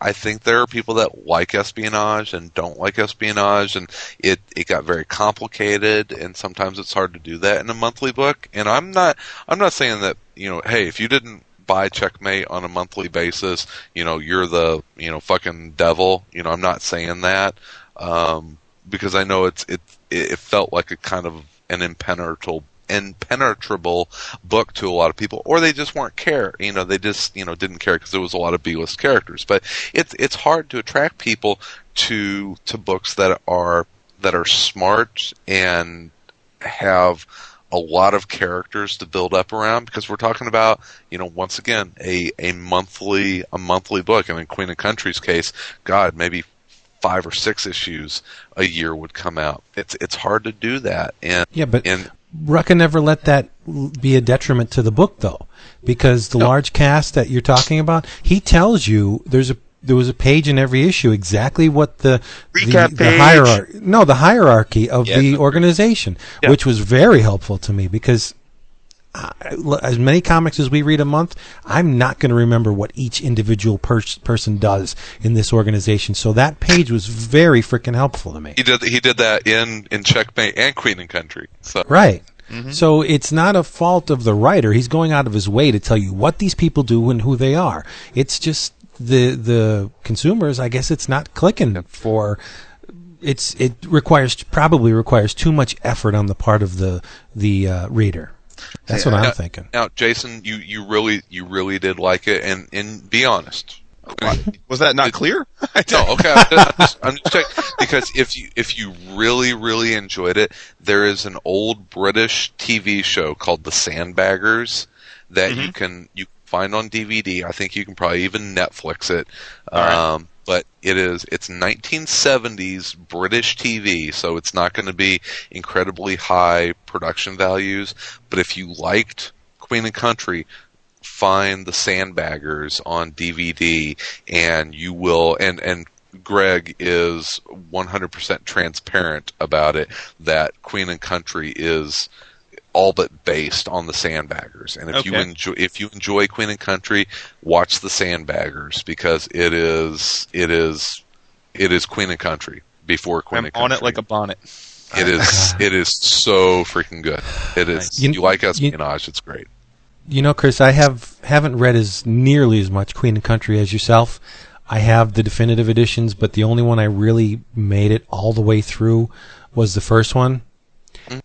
I think there are people that like espionage and don't like espionage, and it it got very complicated, and sometimes it's hard to do that in a monthly book. And I'm not I'm not saying that you know, hey, if you didn't buy Checkmate on a monthly basis, you know, you're the you know fucking devil. You know, I'm not saying that um, because I know it's it it felt like a kind of an impenetrable impenetrable book to a lot of people, or they just weren't care. You know, they just you know didn't care because there was a lot of B-list characters. But it's it's hard to attract people to to books that are that are smart and have a lot of characters to build up around because we're talking about you know once again a a monthly a monthly book and in Queen and Country's case god maybe five or six issues a year would come out it's it's hard to do that and Yeah, but and Rucka never let that be a detriment to the book, though, because the large cast that you're talking about, he tells you there's a there was a page in every issue exactly what the Recap the, the page. hierarchy no the hierarchy of Yes, the organization, Yeah. which was very helpful to me because. I- as many comics as we read a month, I'm not going to remember what each individual pers- person does in this organization. So that page was very freaking helpful to me. he did he did that in in Checkmate and Queen and Country so Right. So it's not a fault of the writer. He's going out of his way to tell you what these people do and who they are. It's just the the consumers. I guess it's not clicking for. It's it requires probably requires too much effort on the part of the the uh, reader. That's what I'm Now- thinking. now Jason you you really you really did like it and and be honest Was that not clear? *laughs* No, okay. I'm just, I'm just, checking because if you if you really really enjoyed it, there is an old British TV show called The Sandbaggers that you can you find on DVD. I think you can probably even Netflix it. right. Um, but it is it's 1970s British TV, so it's not going to be incredibly high production values. But if you liked Queen and Country, find the Sandbaggers on DVD, and you will and and Greg is 100% transparent about it that Queen and Country is all but based on the Sandbaggers. And if you enjoy if you enjoy Queen and Country, watch the Sandbaggers because it is it is it is Queen and Country before Queen I'm and Country. on it like a bonnet. It is *laughs* it is so freaking good. It is Nice. you, You- like you- espionage, it's great. You know, Chris, I have haven't read as nearly as much Queen and Country as yourself. I have the definitive editions, but the only one I really made it all the way through was the first one.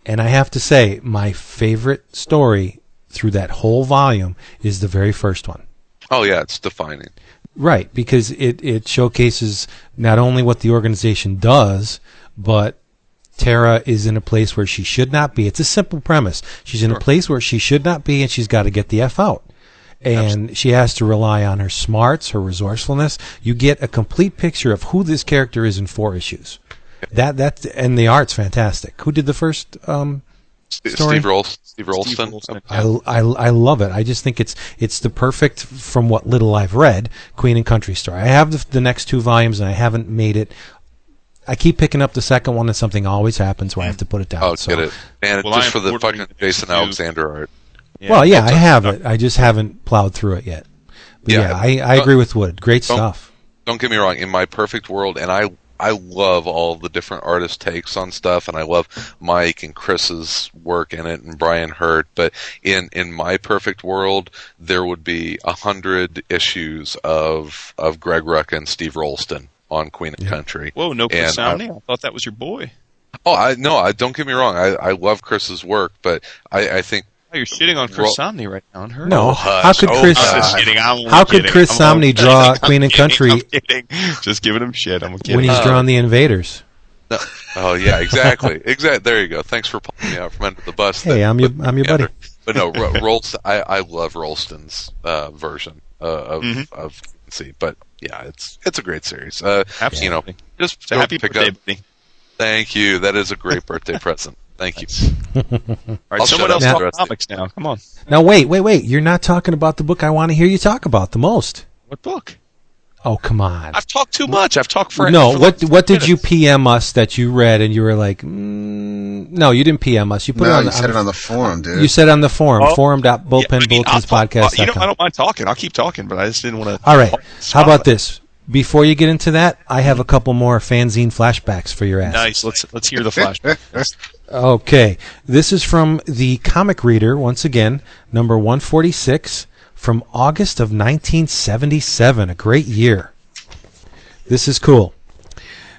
And I have to say, my favorite story through that whole volume is the very first one. Oh yeah, it's defining. Right, because it, it showcases not only what the organization does, but Tara is in a place where she should not be. It's a simple premise. She's in a place where she should not be, and she's got to get the F out. And she has to rely on her smarts, her resourcefulness. You get a complete picture of who this character is in four issues. That that and the art's fantastic. Who did the first um, Steve Story? Steve Rolston. Steve Rolston. I, I, I love it. I just think it's it's the perfect from what little I've read Queen and Country story. I have the, the next two volumes and I haven't made it. I keep picking up the second one and something always happens where I have to put it down. Oh, so, get it. And Well, just I for the unfortunately fucking Jason do- Alexander art. well, yeah, I have it. I just haven't plowed through it yet. But yeah, Yeah. I, I agree with Wood. Great Don't- stuff. Don't get me wrong. In my perfect world, and I I love all the different artist takes on stuff, and I love Mike and Chris's work in it, and Brian Hurtt. But in in my perfect world, there would be a hundred issues of of Greg Rucka and Steve Rolston on Queen and Country. Whoa, no Chris And, uh, Samnee? I thought that was your boy. Oh, I no, I don't get me wrong. I I love Chris's work, but I I think Oh, you're shitting on Chris Well- Samnee right now. Unheard No, of. how could Oh, Chris? hush. I'm kidding. I'm how could kidding. Chris I'm Samnee draw I'm Queen and. Country I'm kidding. Just giving him shit. I'm kidding. when he's Uh, drawing the Invaders? Oh yeah, exactly, *laughs* exactly. There you go. Thanks for pulling me out from under the bus. Hey. I'm your I'm your buddy. But no, Ro- *laughs* Rolston. I, I love Rolston's uh, version uh, of Mhm. of see. But yeah, it's it's a great series. Uh, Absolutely. You know, just happy pick birthday, up. buddy. Thank you. That is a great *laughs* birthday present. Thank you. *laughs* All right, I'll someone else talk the rest of comics now. Come on. Now wait, wait, wait. You're not talking about the book I want to hear you talk about the most. What book? Oh, come on. I've talked too much. I've talked for no, for what like what did you. PM us that you read and you were like, mm, no, you didn't PM us. You put it on you the, said on it on the forum, dude. you said on the forum, Oh. Yeah, I mean, I'll talk- uh, You know, I don't mind talking. I'll keep talking, but I just didn't want to. All right. How about this? Before you get into that, I have a couple more fanzine flashbacks for your ass. Nice. Let's let's hear the flashback. *laughs* Okay. This is from the Comic Reader, once again, number 146 from August of 1977. A great year. This is cool.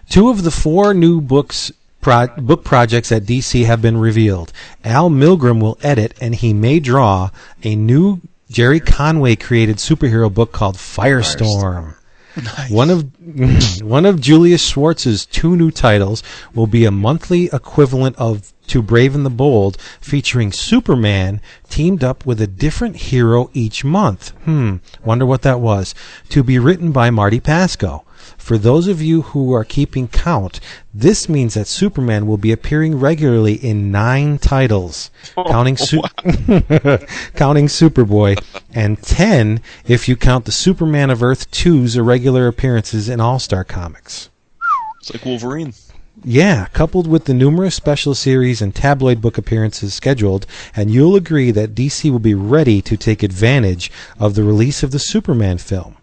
Two of the four new books pro- book projects at DC have been revealed. Al Milgrom will edit and he may draw a new Gerry Conway created superhero book called Firestorm. One of *clears throat* one of Julius Schwartz's two new titles will be a monthly equivalent of The Brave and the Bold, featuring Superman teamed up with a different hero each month. Hmm, wonder what that was. To be written by Marty Pasko. For those of you who are keeping count, this means that Superman will be appearing regularly in nine titles, oh. counting Su- *laughs* counting Superboy, and ten if you count the Superman of Earth 2's irregular appearances in All Star Comics. It's like Wolverine. Yeah, coupled with the numerous special series and tabloid book appearances scheduled, and you'll agree that DC will be ready to take advantage of the release of the Superman film.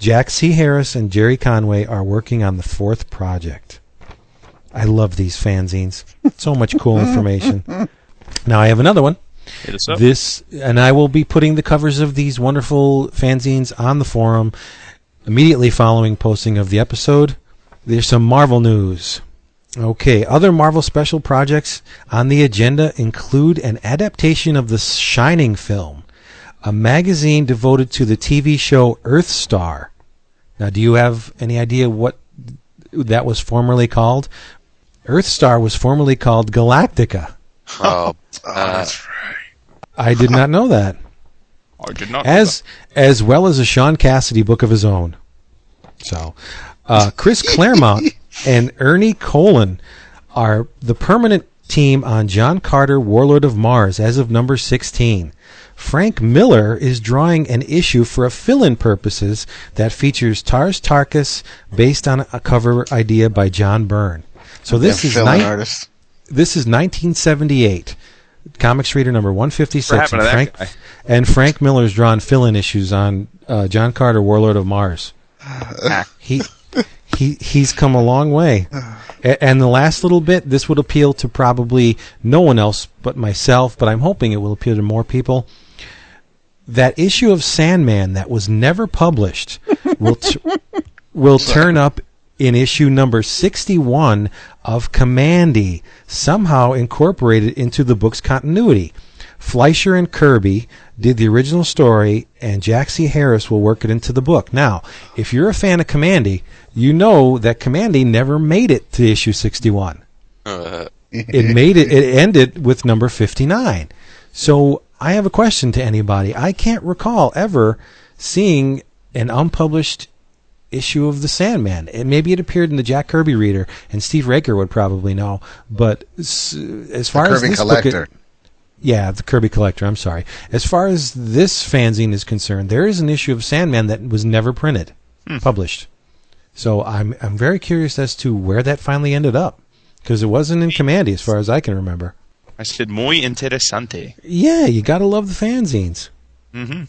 Jack C. Harris and Gerry Conway are working on the fourth project. I love these fanzines. So much cool *laughs* information. Now I have another one. Hit us up. This, and I will be putting the covers of these wonderful fanzines on the forum immediately following posting of the episode. There's some Marvel news. Okay, other Marvel special projects on the agenda include an adaptation of the Shining film, a magazine devoted to the TV show Earthstar. Now, do you have any idea what that was formerly called? Earthstar was formerly called Galactica. Uh, Oh, uh, that's right. I did not know that. *laughs* I did not. As as well as a Sean Cassidy book of his own. So, uh, Chris Claremont *laughs* and Ernie Colon are the permanent team on John Carter, Warlord of Mars, as of number 16. Frank Miller is drawing an issue for a fill-in purposes that features Tars Tarkas based on a cover idea by John Byrne. So this Yeah, is fill-in artist. this is 1978. Comics Reader number 156. What happened to and Frank, and Frank Miller's drawn fill-in issues on uh, John Carter, Warlord of Mars. *sighs* he he he's come a long way. *sighs* A- And the last little bit, this would appeal to probably no one else but myself, but I'm hoping it will appeal to more people. That issue of Sandman that was never published *laughs* will t- will turn up in issue number 61 of Kamandi, somehow incorporated into the book's continuity. Fleisher and Kirby did the original story, and Jack C. Harris will work it into the book. Now, if you're a fan of Kamandi, you know that Kamandi never made it to issue 61 Uh, it made it it ended with number 59 so i have a question to anybody. I can't recall ever seeing an unpublished issue of the sandman. It, maybe it appeared in the jack kirby reader and steve raker would probably know but s- as far as Kirby this Collector. book yeah the kirby collector i'm sorry. As far as this fanzine is concerned there is an issue of sandman that was never printed hmm. published. So i'm i'm very curious as to where that finally ended up because it wasn't in Kamandi as far as I can remember. I said muy interesante. Yeah, you gotta love the fanzines. Mm-hmm.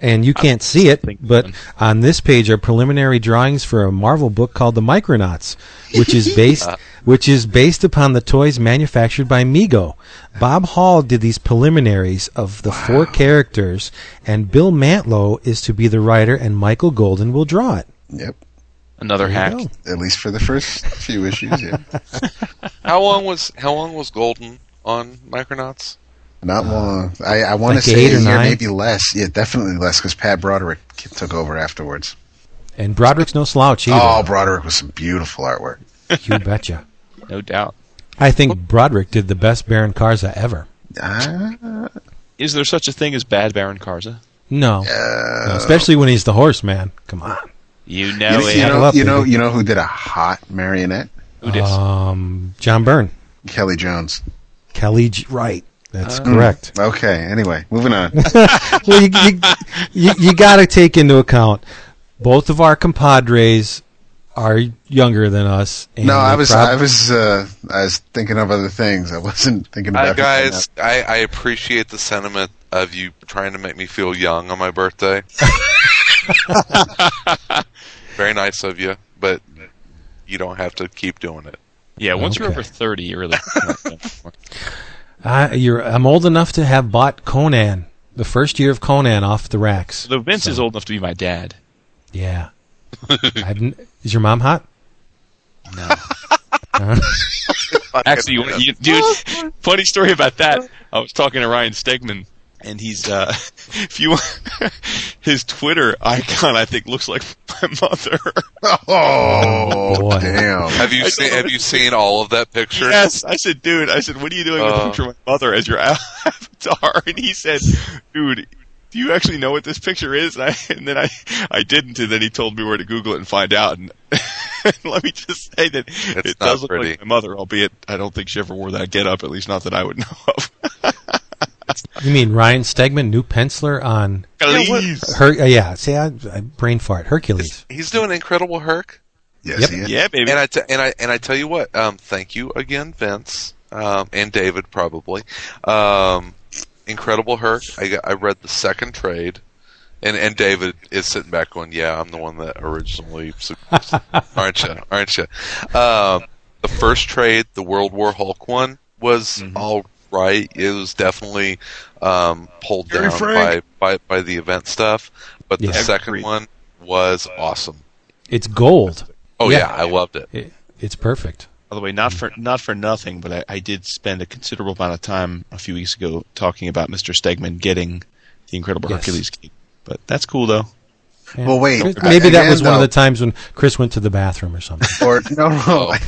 And you can't see it, but so. on this page are preliminary drawings for a Marvel book called The Micronauts, which is *laughs* based which is based upon the toys manufactured by Mego. Bob Hall did these preliminaries of the four characters, and Bill Mantlo is to be the writer, and Michael Golden will draw it. Yep. Another There hack. go. At least for the first few issues. Yeah. *laughs* *laughs* how long was how long was Golden on Micronauts? Not long. I, I want like to say eight a or year, nine? maybe less. Yeah, definitely less because Pat Broderick took over afterwards. And Broderick's no slouch either. Oh, either. Broderick was some beautiful artwork. you betcha. *laughs* No doubt. I think Broderick did the best Baron Karza ever. Ah, Is there such a thing as bad Baron Karza? No. uh, No, especially when he's the horseman. Come on. You you, know you it. know, up, you know, you know who did a hot marionette? Who did? Um, John Byrne. Kelly Jones. Kelly G- Right. That's Uh, correct. Okay. Anyway, moving on. *laughs* well, you, you, you, you got to take into account both of our compadres are younger than us. And no, I was, prob- I was, uh, I was thinking of other things. I wasn't thinking Uh, about guys, I, I appreciate the sentiment of you trying to make me feel young on my birthday. *laughs* Very nice of you, but you don't have to keep doing it. Yeah, once you're over 30, you're really. I, you're, I'm old enough to have bought Conan, the first year of Conan, off the racks. Though Vince So- is old enough to be my dad. Yeah. *laughs* I've is your mom hot? No. *laughs* *laughs* Actually, you, you, dude, funny story about that. I was talking to Ryan Stegman, and he's uh, *laughs* if you *laughs* his Twitter icon, I think looks like my mother. *laughs* Oh, Boy. damn. Have you seen Have you seen all of that picture? yes, I said, dude, I said, what are you doing with a Uh. picture of my mother as your avatar? And he said, dude. Do you actually know what this picture is? And, I, and then I, I didn't, and then he told me where to Google it and find out. And let me just say that it not does look pretty. like my mother, albeit I don't think she ever wore that get up, at least not that I would know of. You mean Ryan Stegman, new penciler on Please. Her? Uh, yeah, see, I, I brain fart. Hercules. He's doing Incredible Herc. Yes, Yep. he is. Yeah, baby. And I t- and I and I tell you what, um, thank you again, Vince, um, and David probably. Um, Incredible Herc. I got, I read the second trade, and and David is sitting back going, "Yeah, I'm the one that originally, *laughs* aren't you? Aren't you?" Um, the first trade, the World War Hulk one, was all right. It was definitely um, pulled Gary down by, by by the event stuff, but the Yeah. second one was awesome. It's gold. Oh Yeah. yeah, I loved it. It, it's perfect. By the way, not for not for nothing, but I, I did spend a considerable amount of time a few weeks ago talking about Mr. Stegman getting the Incredible Yes. Hercules key. But that's cool though. Yeah. Well, wait. Chris- Maybe that Again, was one of the times when Chris went to the bathroom or something. *laughs* Or no, no. I,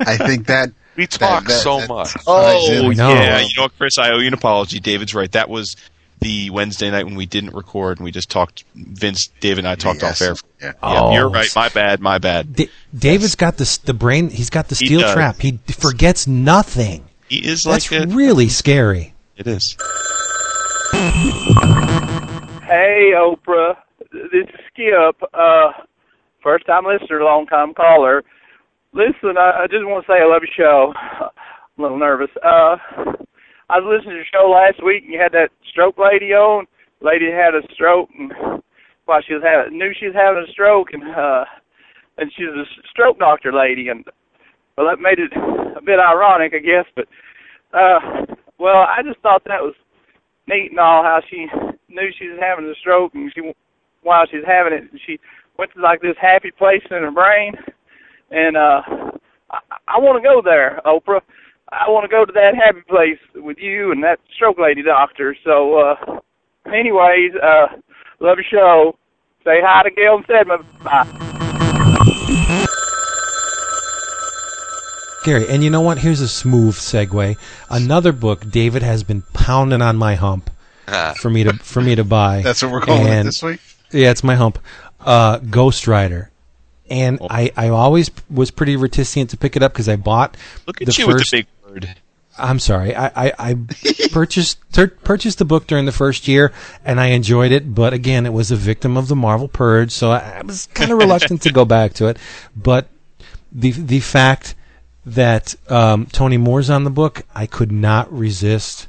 I think that We talk that- so that- much. Oh, no. yeah, you know what, Chris? I owe you an apology. David's right. That was the Wednesday night when we didn't record and we just talked. Vince, David, and I talked Yes. off air. Yeah. Yeah, Oh. you're right. My bad. My bad. Da- David's got the the brain. He's got the steel does. trap. He forgets nothing. He is That's a, really scary. it is. Hey, Oprah. This is Skip. Uh, first time listener, long time caller. Listen, I, I just want to say I love your show. I'm a little nervous. Uh, I was listening to your show last week, and you had that stroke lady on. Lady had a stroke, and while she was having, knew she was having a stroke, and uh, and she was a stroke doctor lady, and well, that made it a bit ironic, I guess. But uh, well, I just thought that was neat and all how she knew she was having a stroke and she while she's having it she went to like this happy place in her brain and uh I, I want to go there Oprah I want to go to that happy place with you and that stroke lady doctor so uh anyways uh love your show say hi to Gayle and Stedman bye Gary, and you know what? Here's a smooth segue. Another book David has been pounding on my hump Ah. for me to for me to buy. *laughs* That's what we're calling it this week. Yeah, it's my hump. Uh, Ghost Rider. And Oh. I, I always was pretty reticent to pick it up because I bought Look at the you first. with the big word. I'm sorry. I, I, I *laughs* purchased tur- purchased the book during the first year, and I enjoyed it. But again, it was a victim of the Marvel purge, so I, I was kind of *laughs* reluctant to go back to it. But the the fact that um, Tony Moore's on the book, I could not resist.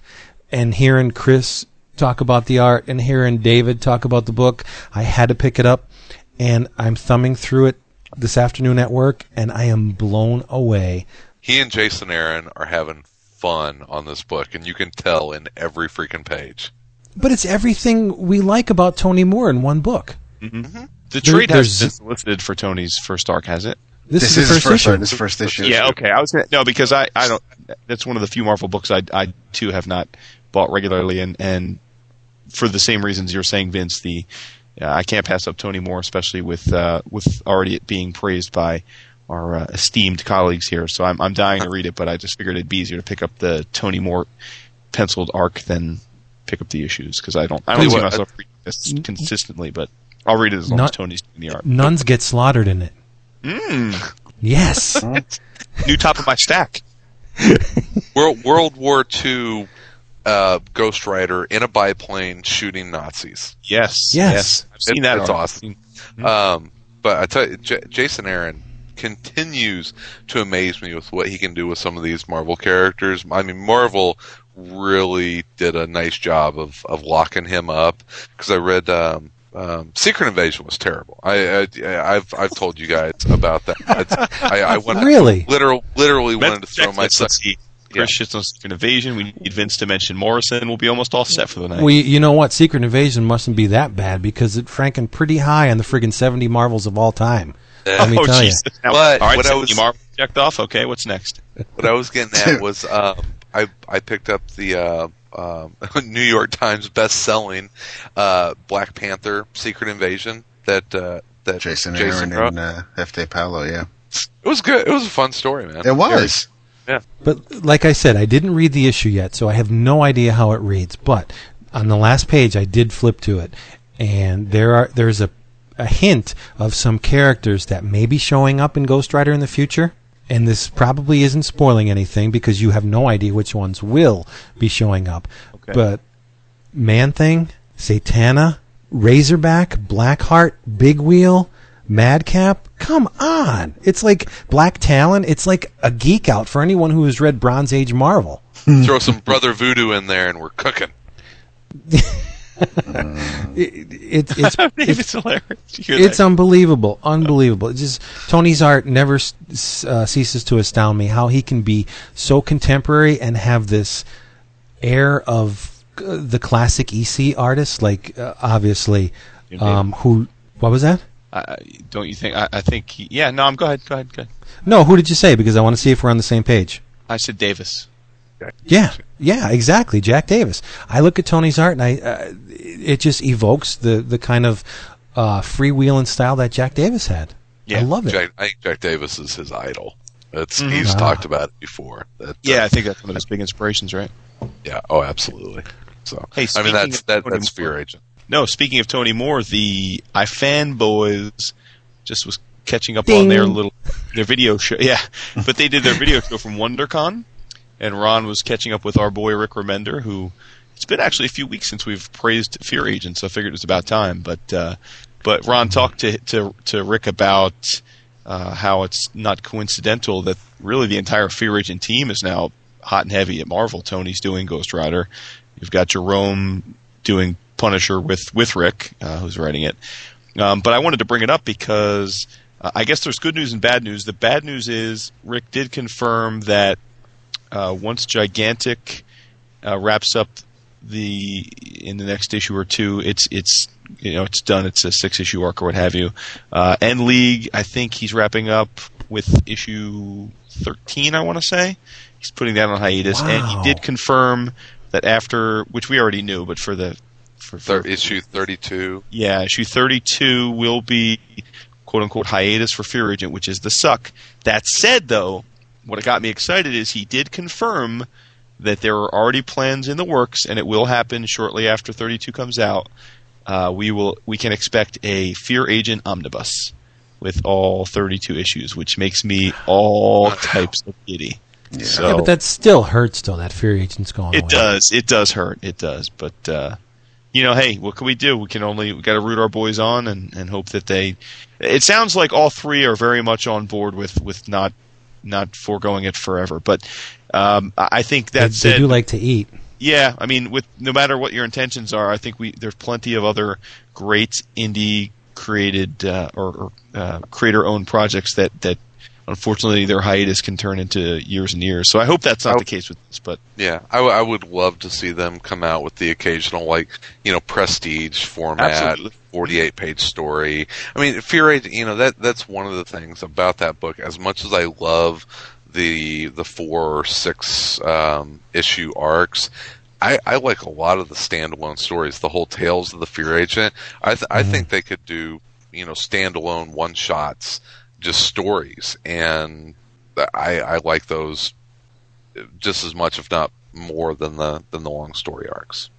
And hearing Chris talk about the art, and hearing David talk about the book, I had to pick it up. And I'm thumbing through it this afternoon at work, and I am blown away. He and Jason Aaron are having fun on this book, and you can tell in every freaking page. But it's everything we like about Tony Moore in one book. Mm-hmm. Mm-hmm. The There- trade has been solicited for Tony's first arc, has it? This, This, is the is first, first issue. issue. This first issue. Yeah, okay. I was gonna, no because I, I don't. That's one of the few Marvel books I I too have not bought regularly, and and for the same reasons you're saying, Vince. The uh, I can't pass up Tony Moore, especially with uh, with already being praised by our uh, esteemed colleagues here. So I'm I'm dying to read it, but I just figured it'd be easier to pick up the Tony Moore penciled arc than pick up the issues because I don't I don't you see myself reading this consistently, but I'll read it as long Not- as Tony's doing the art. Nuns get slaughtered in it. Mm, Yes. *laughs* new top of my stack. *laughs* World World War II uh, Ghost Rider in a biplane shooting Nazis. Yes, Yes. I've seen It- that. it's arc. awesome. Um, but I tell you, J- Jason Aaron continues to amaze me with what he can do with some of these Marvel characters. I mean, Marvel really did a nice job of, of locking him up because I read um, um, Secret Invasion was terrible. I, I I've I've told you guys about that. *laughs* I, I wanted, Really? literal literally wanted to throw check this. myself. Let's. Chris shits on Secret Invasion. We need Vince to mention Morrison. We'll be almost all set for the night. we, you know what? Secret Invasion mustn't be that bad because it's ranking pretty high on the friggin' 70 Marvels of all time. Let me oh, tell you. Jesus. Now- But all right, what I 70 was- Marvel checked off. Okay, what's next? What I was getting at *laughs* was um, I I picked up the uh, um, *laughs* New York Times best-selling uh, Black Panther: Secret Invasion that uh, that Jason, Jason Aaron wrote. and uh, F.T. Paolo, yeah. It was good. It was a fun story, man. It was. But like I said, I didn't read the issue yet, so I have no idea how it reads. But on the last page, I did flip to it, and there are there's a a hint of some characters that may be showing up in Ghost Rider in the future. And this probably isn't spoiling anything because you have no idea which ones will be showing up. Okay. But Man Thing, Satana, Razorback, Blackheart, Big Wheel, Madcap. Come on. It's like Black Talon. It's like a geek out for anyone who has read Bronze Age Marvel. *laughs* Throw some Brother Voodoo in there, and we're cooking. *laughs* It, it, it's *laughs* David's it's, hilarious. It's unbelievable. Unbelievable. It's just Tony's art never s- s- uh, ceases to astound me how he can be so contemporary and have this air of uh, the classic EC artist like uh, obviously um, who what was that? I- don't you think? I, I think. He, yeah. No. I'm. Go ahead. Go ahead. Go ahead. No, who did you say? Because I want to see if we're on the same page. I said Davis. Yeah, yeah, exactly. Jack Davis. I look at Tony's art, and I uh, it just evokes the the kind of uh, freewheeling style that Jack Davis had. Yeah, I love it. Jack, I think Jack Davis is his idol. It's Mhm. he's Ah. talked about it before. That, uh, Yeah, I think that's one of his big inspirations, right? yeah. Oh, absolutely. So Hey, I speaking mean that's of that, that's Fear Agent. No, speaking of Tony Moore, the iFanboys just was catching up Ding. on their little their video show. *laughs* Yeah, but they did their video show from WonderCon, and Ron was catching up with our boy Rick Remender, who it's been actually a few weeks since we've praised Fear Agent, so I figured it was about time. But uh, but Ron talked to to to Rick about uh, how it's not coincidental that really the entire Fear Agent team is now hot and heavy at Marvel. Tony's doing Ghost Rider. You've got Jerome doing Punisher with with Rick, uh, who's writing it. Um, but I wanted to bring it up because uh, I guess there's good news and bad news. The bad news is Rick did confirm that uh, once Gigantic uh, wraps up the in the next issue or two, it's it's you know it's done. It's a six issue arc or what have you. Uh, End League, I think he's wrapping up with issue thirteen. I want to say he's putting that on hiatus, and he did confirm that after, which we already knew, but for the for, for Thir- issue thirty-two. yeah, issue 32 will be quote unquote hiatus for Fear Agent, which is the suck. That said, though, what got me excited is he did confirm that there are already plans in the works, and it will happen shortly after 32 comes out. Uh, we will we can expect a Fear Agent omnibus with all 32 issues, which makes me all types of giddy. So, yeah, but that still hurts. Though that Fear Agent's going it away. does. It does hurt. It does. But uh, you know, hey, what can we do? We can only we got to root our boys on and, and hope that they. It sounds like all three are very much on board with with not not foregoing it forever. But um, I think that they said, do like to eat. yeah, I mean, with no matter what your intentions are, I think we there's plenty of other great indie created uh, or, or uh, creator owned projects that that unfortunately their hiatus can turn into years and years. So I hope that's not I- the case with this, but Yeah, I, w- I would love to see them come out with the occasional, like, you know, prestige format, 48 page story. I mean, Fear Agent, you know, that, that's one of the things about that book. As much as I love the, the four or six, um, issue arcs, I, I like a lot of the standalone stories, the whole tales of the Fear Agent. I, th- I think they could do, you know, standalone one shots, just stories. And I, I like those just as much, if not more, than the than the long story arcs.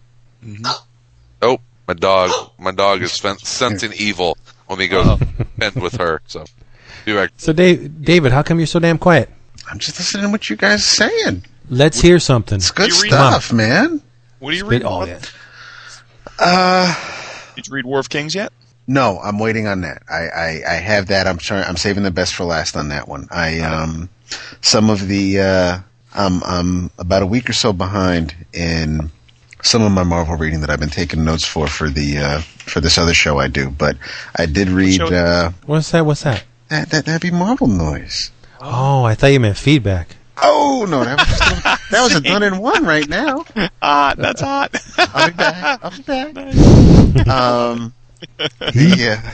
*gasps* Oh, my dog! *gasps* My dog is fen- sensing evil when we go spend with her. So, do I? So, Dave, David, how come you're so damn quiet? I'm just listening to what you guys are saying. Let's hear something. It's good You read- stuff, man. what do you Spit read? all that. Uh, Did you read War of Kings yet? No, I'm waiting on that. I, I, I have that. I'm trying. I'm saving the best for last on that one. I um, some of the uh, I'm I'm about a week or so behind in some of my Marvel reading that I've been taking notes for for the uh, for this other show I do. But I did read show? uh, What's that? What's that? that, that that'd be Marvel noise. Oh, I thought you meant feedback. Oh no, that was that was a done in one right now. *laughs* Ah, that's hot. I'll be back. I'll be back. *laughs* Um, *laughs* yeah,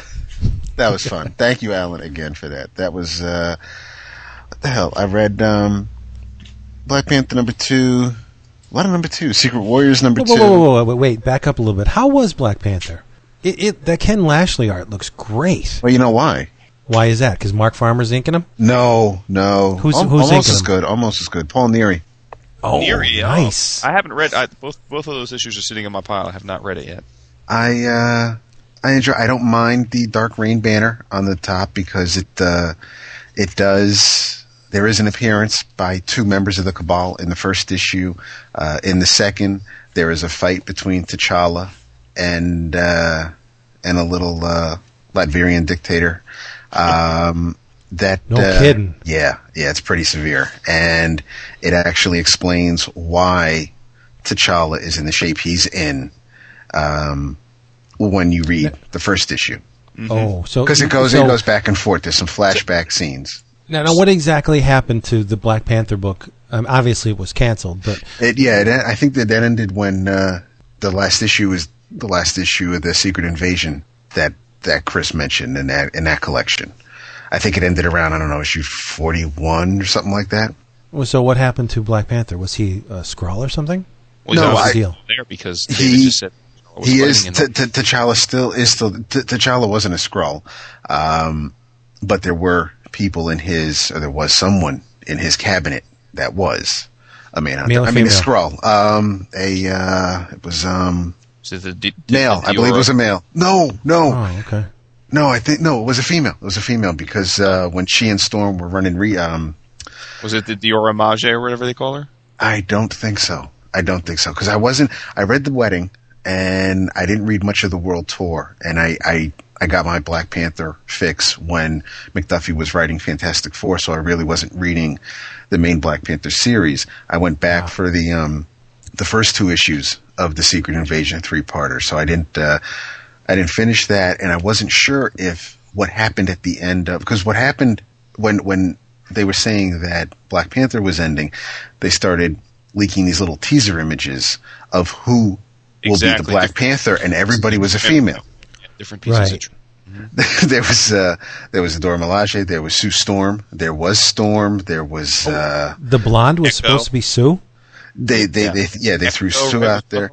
that was fun. Thank you, Alan, again for that. That was uh, what the hell? I read um, Black Panther number two. What a number two? Secret Warriors number Whoa, two. whoa, whoa, whoa, whoa, wait, back up a little bit. How was Black Panther? It, it that Ken Lashley art looks great. Well, you know why? Why is that? Because Mark Farmer's inking him. No, no. Who's- Al- who's almost as them? good? Almost as good. Paul Neary. Oh, Neary, oh. nice. I haven't read I, both. Both of those issues are sitting in my pile. I have not read it yet. I uh, I enjoy. I don't mind the Dark Reign banner on the top because it uh, it does. There is an appearance by two members of the Cabal in the first issue. Uh, in the second, there is a fight between T'Challa and uh, and a little uh, Latvian dictator. Um, that No uh, kidding. Yeah, yeah, it's pretty severe, and it actually explains why T'Challa is in the shape he's in um, when you read the first issue Oh, so because it goes so, it goes back and forth. There's some flashback scenes. Now, now, what exactly happened to the Black Panther book? Um, obviously, it was canceled, but It, yeah, it, I think that that ended when uh, the last issue was the last issue of the Secret Invasion that that Chris mentioned in that in that collection. I think it ended around I don't know issue 41 or something like that. well, so what happened to Black Panther? Was he a Skrull or something? Well, No, I- deal. there because He- David just said was he is in T- T- T'Challa still is still T- T'Challa wasn't a Skrull, um, but there were people in his or there was someone in his cabinet that was A man. Male or I mean, a female? Skrull. Um, a uh, it was um Is it the D- male. the I believe it was a male. No, no, Oh, okay. no. I think no, it was a female. It was a female because uh, when she and Storm were running re um Was it the Dora Milaje or whatever they call her? I don't think so. I don't think so because I wasn't. I read the wedding and I didn't read much of the world tour, and I I I got my Black Panther fix when McDuffie was writing Fantastic Four, so I really wasn't reading the main Black Panther series. I went back for the um the first two issues of the Secret Invasion three parter, so I didn't uh, I didn't finish that, and I wasn't sure if what happened at the end of because what happened when when they were saying that Black Panther was ending, they started leaking these little teaser images of who will be the Exactly. Black Panther, and everybody was a female. Different pieces Right. of tr- *laughs* there was uh, there was Dora Milaje, there was Sue Storm, there was Storm, there was uh, The blonde was Echo. supposed to be Sue. they they Yeah. they yeah they threw Sue Red out there,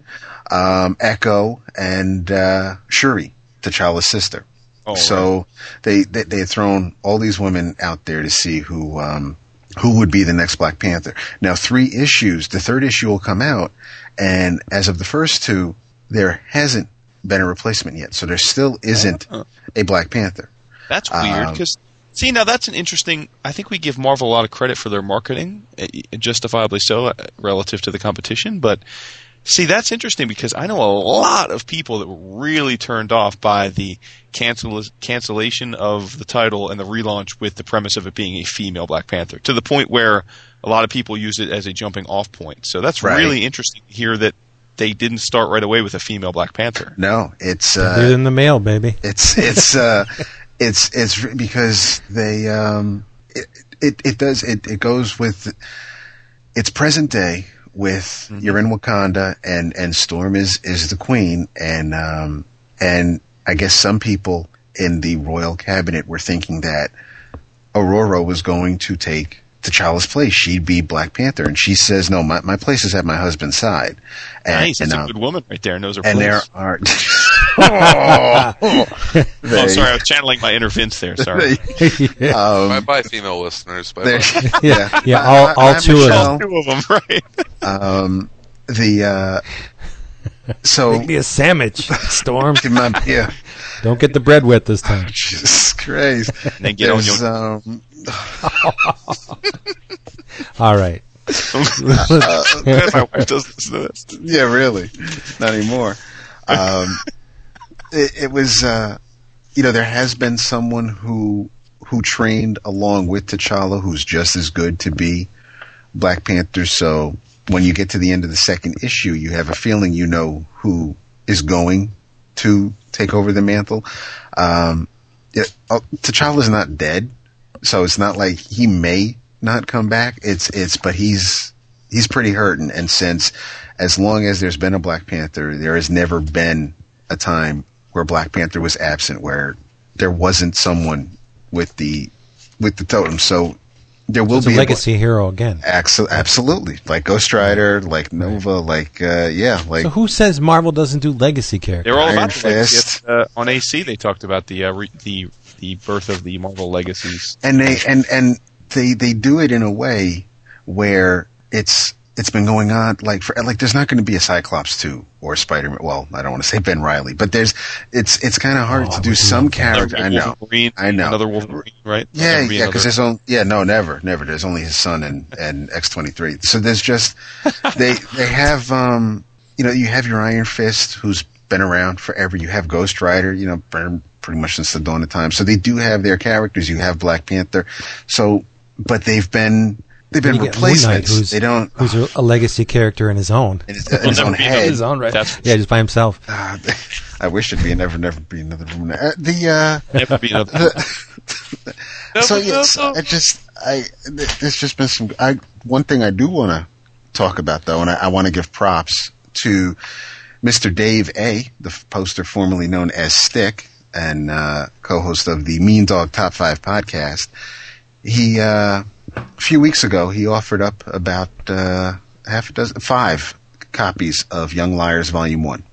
um, Echo and uh, Shuri, T'Challa's sister. Oh, so they, they they had thrown all these women out there to see who um, who would be the next Black Panther. Now three issues, the third issue will come out, and as of the first two, there hasn't been a replacement yet. So there still isn't Oh. a Black Panther. That's weird Um, because see now that's an interesting. I think we give Marvel a lot of credit for their marketing, eh, justifiably so, uh, relative to the competition. But see, that's interesting because I know a lot of people that were really turned off by the cancel cancellation of the title and the relaunch with the premise of it being a female Black Panther, to the point where a lot of people use it as a jumping off point. So that's Right. really interesting to hear that they didn't start right away with a female Black Panther. No, it's They're uh, in the mail, baby. It's it's uh, *laughs* it's it's because they um, it, it it does it it goes with it's present day with you're in Wakanda and and Storm is is the queen and um and I guess some people in the royal cabinet were thinking that Ororo was going to take T'Challa's place. She'd be Black Panther, and she says, "No, my my place is at my husband's side." And, nice, that's and, a um, good woman right there. Knows her and place. there are. *laughs* oh, *laughs* Oh, There sorry, I was channeling my inner Vince there. Sorry. *laughs* Um, Bye bye, female listeners. Bye there, bye. *laughs* yeah, Yeah, I- all- I- all I'm two of Michelle. Two of them, right? Um, the uh, so Make me a sandwich, Storm. my- yeah, Don't get the bread wet this time. Jesus Christ. then get on your. um, All right. my wife does listen to this. yeah, really, not anymore. Um, it, it was, uh, you know, there has been someone who who trained along with T'Challa who's just as good to be Black Panther. So when you get to the end of the second issue, you have a feeling you know who is going to take over the mantle. Um, it, uh, T'Challa's not dead, so it's not like he may not come back. It's it's, but he's he's pretty hurting. And since as long as there's been a Black Panther, there has never been a time where Black Panther was absent, where there wasn't someone with the with the totem. So there will It's a be legacy hero again. Axel, absolutely, like Ghost Rider, like Nova, like uh, yeah, like So who says Marvel doesn't do legacy characters? They're all Iron about the legacy. Fist. Uh, on AC, they talked about the uh, re- the the birth of the Marvel legacies. and they and and they they do it in a way where it's it's been going on like for like there's not going to be a Cyclops two or Spider Man. Well, I don't want to say Ben Reilly, but there's it's it's kind of hard Oh, to do some character. I know. Wolverine, I know. Another Wolverine, right? Yeah, be yeah, because there's only yeah, no, never, never. There's only his son and *laughs* and X twenty three. So there's just they they have um you know you have your Iron Fist who's been around forever. You have Ghost Rider, you know, pretty much since the dawn of time. So they do have their characters. You have Black Panther. So, but they've been they've been You get Moon Knight, replacements. who's, they don't who's a, a legacy character in his own. in his, in his own head. his own right. That's- yeah, just by himself. Uh, *laughs* I wish it'd be a never, never be another room. Uh, the uh, Never be another. *laughs* so yes, I just I th- there's just been some. I one thing I do want to talk about though, and I, I want to give props to Mr. Dave A, the poster formerly known as Stick and uh, co-host of the Mean Dog Top Five podcast. He uh, a few weeks ago he offered up about uh, half a dozen, five copies of Young Liars Volume One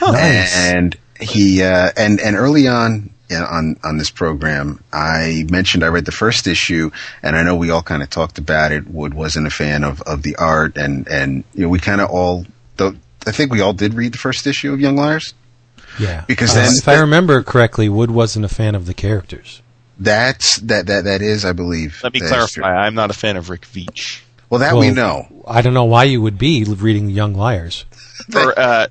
Nice. and he uh, and and early on on on this program, I mentioned I read the first issue, and I know we all kind of talked about it. Wood wasn't a fan of, of the art, and and you know we kind of all. Though I think we all did read the first issue of Young Liars. Yeah, Because Uh, then- if I remember correctly, Wood wasn't a fan of the characters. That's that that that is, I believe. Let me clarify. I'm not a fan of Rick Veitch. Well, that we know. I don't know why you would be reading Young Liars. *laughs* For uh,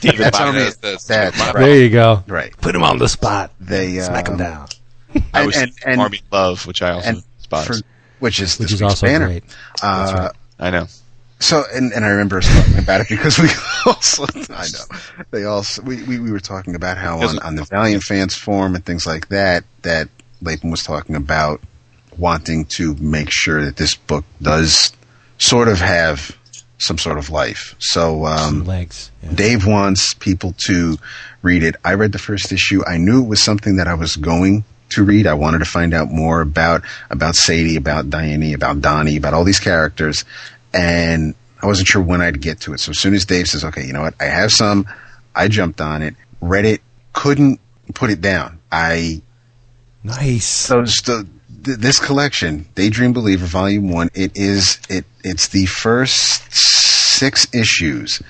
David That's Byron. what That's- that's- That's right. There you go. Right. Put him on the spot. They Smack him um, down. *laughs* I and- was and- and- Army Love, which I also and despise. for, which is Which this is also banner. great. Uh, right. I know. So, and, and I remember us talking about it because we *laughs* also, I know, they also, we, we, we were talking about how on, on the Valiant fans forum and things like that, that Lapham was talking about wanting to make sure that this book does sort of have some sort of life. So, um, legs. Yeah. Dave wants people to read it. I read the first issue. I knew it was something that I was going to read. I wanted to find out more about about Sadie, about Diane, about Donnie, about all these characters, and I wasn't sure when I'd get to it. So as soon as Dave says, "Okay, you know what? I have some," I jumped on it, read it, couldn't put it down. I Nice. those the, th- this collection, Daydream Believer Volume One, it is it it's the first six issues,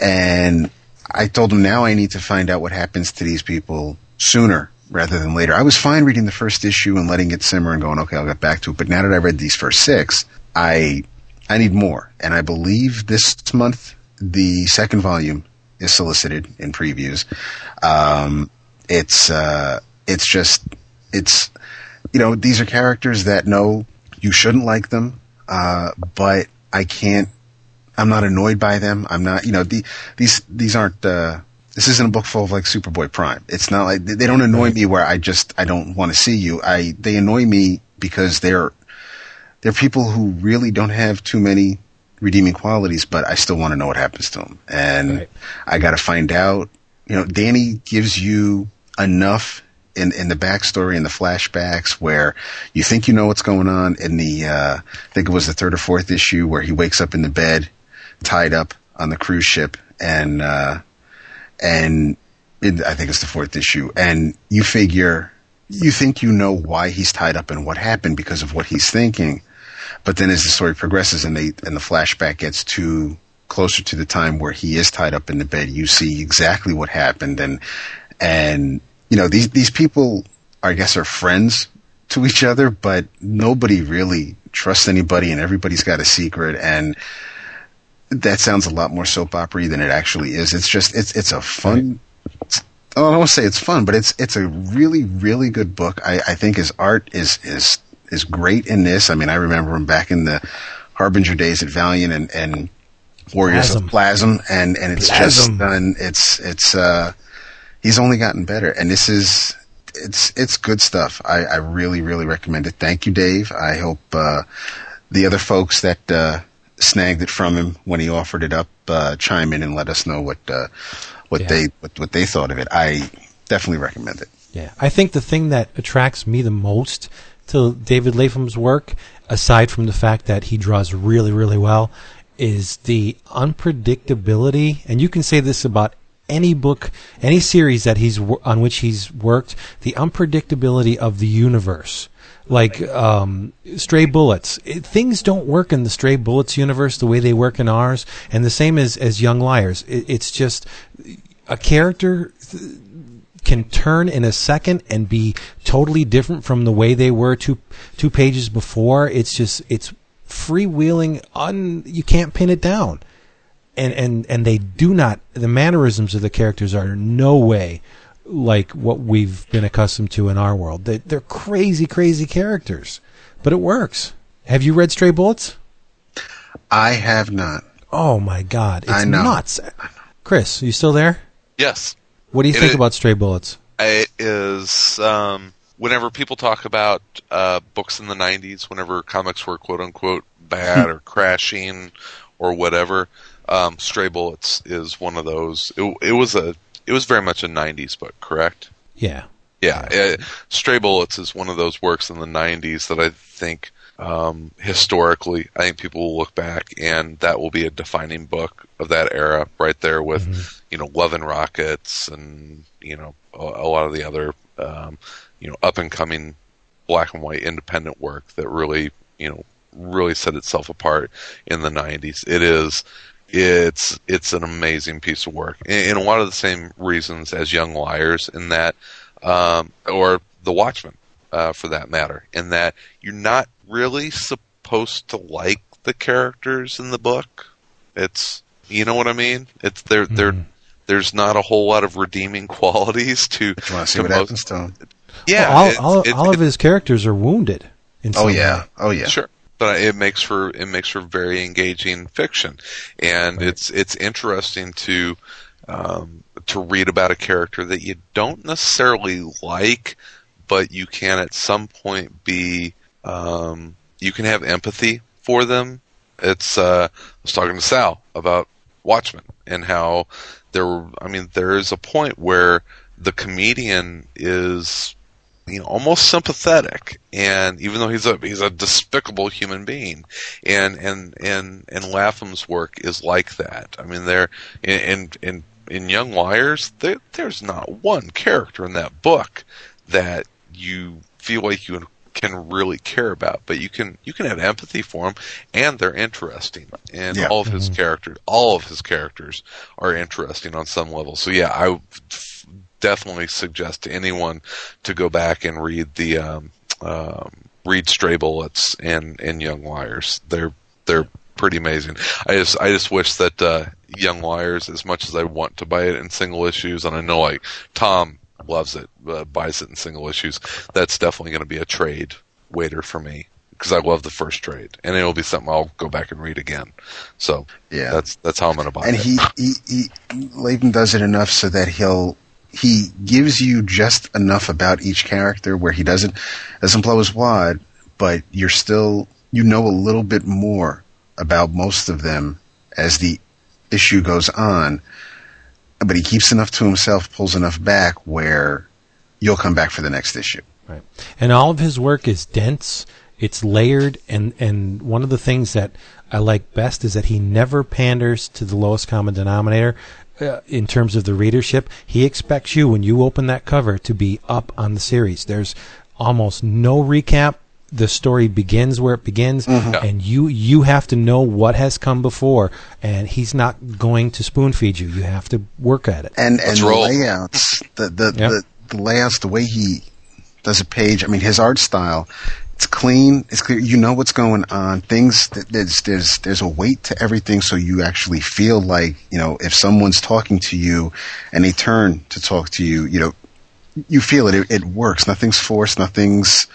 and I told him now I need to find out what happens to these people sooner rather than later. I was fine reading the first issue and letting it simmer and going, okay, I'll get back to it. But now that I read these first six, I I need more, and I believe this month the second volume is solicited in previews. Um, it's uh, it's just it's you know these are characters that know you shouldn't like them, uh, but I can't. I'm not annoyed by them. I'm not. You know the, these these aren't. Uh, this isn't a book full of like Superboy Prime. It's not like they don't annoy me where I just I don't want to see you. I they annoy me because they're they're people who really don't have too many redeeming qualities, but I still want to know what happens to them, and Right. I got to find out. You know, Danny gives you enough in in the backstory and the flashbacks where you think you know what's going on. In the uh, I think it was the third or fourth issue where he wakes up in the bed, tied up on the cruise ship, and uh, and I think it's the fourth issue, and you figure you think you know why he's tied up and what happened because of what he's thinking. But then as the story progresses and they and the flashback gets to closer to the time where he is tied up in the bed, you see exactly what happened and and you know these these people I guess are friends to each other, but nobody really trusts anybody and everybody's got a secret and that sounds a lot more soap opera than it actually is. It's just it's it's a fun I don't want to say it's fun, but it's it's a really really good book. I, I think his art is is is great in this. I mean, I remember him back in the Harbinger days at Valiant and, and Warriors Plasm. of Plasm, and and it's Plasm. just done. It's it's uh, he's only gotten better, and this is it's it's good stuff. I, I really really recommend it. Thank you, Dave. I hope uh, the other folks that uh, snagged it from him when he offered it up uh, chime in and let us know what uh, what Yeah. they what, what they thought of it. I definitely recommend it. Yeah, I think the thing that attracts me the most to David Lapham's work, aside from the fact that he draws really, really well, is the unpredictability. And you can say this about any book, any series that he's on which he's worked, the unpredictability of the universe. Like um, Stray Bullets, it, things don't work in the Stray Bullets universe the way they work in ours, and the same as as Young Liars. It, it's just a character can turn in a second and be totally different from the way they were two two pages before. It's just it's freewheeling. Un you can't pin it down, and and and they do not. The mannerisms of the characters are no way like what we've been accustomed to in our world. They, they're crazy, crazy characters, but it works. Have you read Stray Bullets? I have not. Oh my God, it's I know. nuts. Chris, you still there? Yes, What do you It think is- about Stray Bullets? it is. Um, whenever people talk about uh, books in the '90s, whenever comics were quote unquote bad *laughs* or crashing or whatever, um, Stray Bullets is one of those. It, it was a. It was very much a '90s book, correct? Yeah. Yeah, uh, Stray Bullets is one of those works in the '90s that I think um, historically, I think people will look back and that will be a defining book of that era, right there with you know Love and Rockets and you know a, a lot of the other um, you know up and coming black and white independent work that really you know really set itself apart in the 90s. It is it's it's an amazing piece of work in, in a lot of the same reasons as Young Liars in that um, or The Watchmen uh, for that matter in that you're not really supposed to like the characters in the book. It's you know what I mean? It's they're Mm-hmm. they're there's not a whole lot of redeeming *laughs* qualities to. But you want to see to what most- happens to him? Yeah, Well, all, it's- all, it- all it- of his characters are wounded. In Oh yeah, way. oh yeah. Sure. But it makes for it makes for very engaging fiction, and it's it's interesting to um, to read about a character that you don't necessarily like, but you can at some point be um, you can have empathy for them. It's uh, I was talking to Sal about Watchmen and how there were. I mean, there is a point where the comedian is you know almost sympathetic. And even though he's a he's a despicable human being and and and and Lapham's work is like that. I mean there in in in young liars there, there's not one character in that book that you feel like you can really care about but you can you can have empathy for them and they're interesting. And Yeah. all of his mm-hmm. characters all of his characters are interesting on some level. So yeah i definitely suggest to anyone to go back and read the um, um, read Stray Bullets and and Young Liars. They're they're pretty amazing. I just I just wish that uh, Young Liars, as much as I want to buy it in single issues, and I know like Tom loves it, uh, buys it in single issues. That's definitely going to be a trade waiter for me because I love the first trade, and it'll be something I'll go back and read again. So Yeah. that's that's how I'm going to buy and it. he, he, he Lapham does it enough so that he'll he gives you just enough about each character where he doesn't doesn't blow his wad, but you're still you know a little bit more about most of them as the issue goes on. But he keeps enough to himself, pulls enough back where you'll come back for the next issue. Right. And all of his work is dense, it's layered, and, and one of the things that I like best is that he never panders to the lowest common denominator uh, in terms of the readership. He expects you, when you open that cover, to be up on the series. There's almost no recap. The story begins where it begins, and you you have to know what has come before. And he's not going to spoon feed you. You have to work at it. and Let's and roll. layouts the the, Yep. the the layouts the way he does a page i mean his art style it's clean it's clear you know what's going on. Things there's there's there's a weight to everything so you actually feel like you know if someone's talking to you and they turn to talk to you you know you feel it it, it works. Nothing's forced nothing's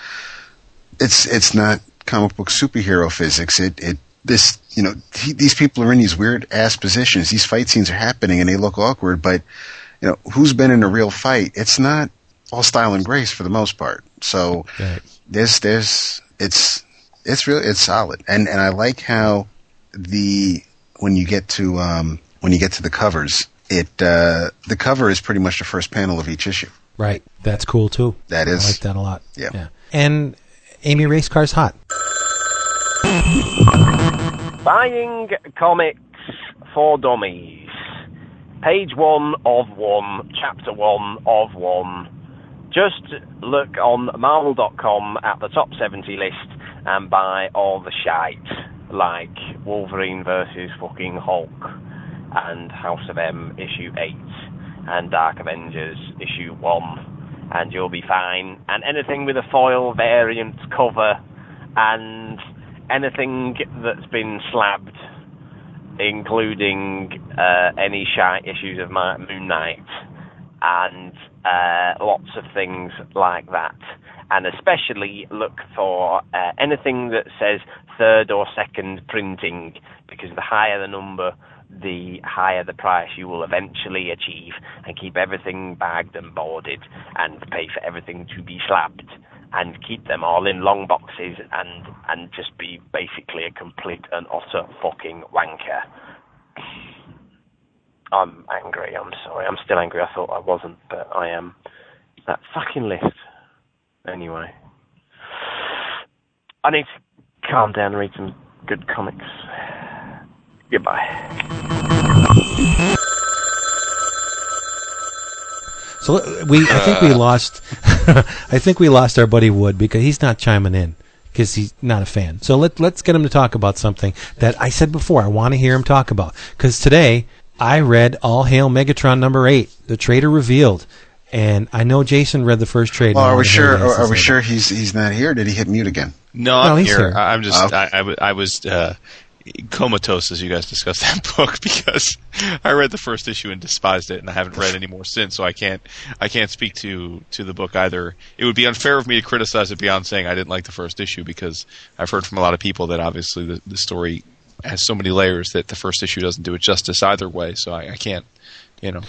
it's it's not comic book superhero physics. It it this you know he, these people are in these weird ass positions. These fight scenes are happening and they look awkward but you know who's been in a real fight? It's not all style and grace for the most part. So. There's there's it's it's really it's solid and and i like how the when you get to um when you get to the covers it uh the cover is pretty much the first panel of each issue Right. That's cool too. That is I like that a lot. Yeah. yeah. And Amy Race Car's hot. Buying comics for dummies. Page one of one, chapter one of one. Just look on Marvel.com at the top 70 list and buy all the shite, like Wolverine versus fucking Hulk, and House of M issue 8, and Dark Avengers issue 1, and you'll be fine. And anything with a foil variant cover, and anything that's been slabbed, including uh, any shite issues of Moon Knight, and uh, lots of things like that. And especially look for uh, anything that says third or second printing, because the higher the number, the higher the price you will eventually achieve, and keep everything bagged and boarded, and pay for everything to be slabbed, and keep them all in long boxes, and and just be basically a complete and utter fucking wanker. I'm angry. I'm sorry. I'm still angry. I thought I wasn't, but I am. That fucking list. Anyway, I need to calm down and read some good comics. Goodbye. So uh, we, I think we uh. lost. *laughs* I think we lost our buddy Wood because he's not chiming in because he's not a fan. So let let's get him to talk about something that I said before. I want to hear him talk about because today I read All Hail Megatron number eight, the traitor revealed, and I know Jason read the first trade. Well, are we sure? what he has to Are we say sure he's he's not here? Did he hit mute again? No, No, I'm he's here. here. I- I'm just. Oh. I, I, w- I was uh, comatose as you guys discussed *laughs* that book *laughs* because I read the first issue and despised it, and I haven't read any more since. So I can't. I can't speak to to the book either. It would be unfair of me to criticize it beyond saying I didn't like the first issue because I've heard from a lot of people that obviously the, the story has so many layers that the first issue doesn't do it justice either way. So I, I can't. You know.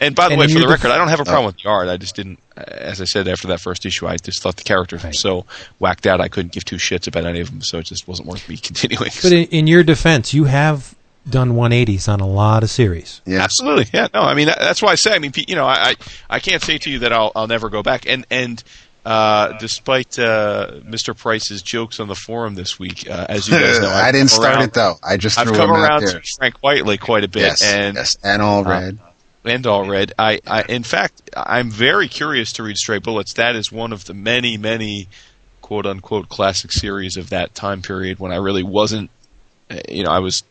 And by the And way, for the record, I don't have a oh. problem with the art. I just didn't, as I said after that first issue, I just thought the characters were so whacked out. I couldn't give two shits about any of them, so it just wasn't worth me *laughs* continuing. But in, in your defense, you have done 180s on a lot of series. Yeah. Absolutely, yeah. No, I mean that, that's why I say. I mean, you know, I, I I can't say to you that I'll I'll never go back. And and uh, despite uh, Mr. Price's jokes on the forum this week, uh, as you guys know, *laughs* I I've didn't start around- it though. I just I've threw come around to Frank Quitely quite a bit, Yes, and yes, and all uh, red. and all red. I, I, in fact, I'm very curious to read Stray Bullets. That is one of the many, many quote unquote classic series of that time period when I really wasn't, uh, you know, I was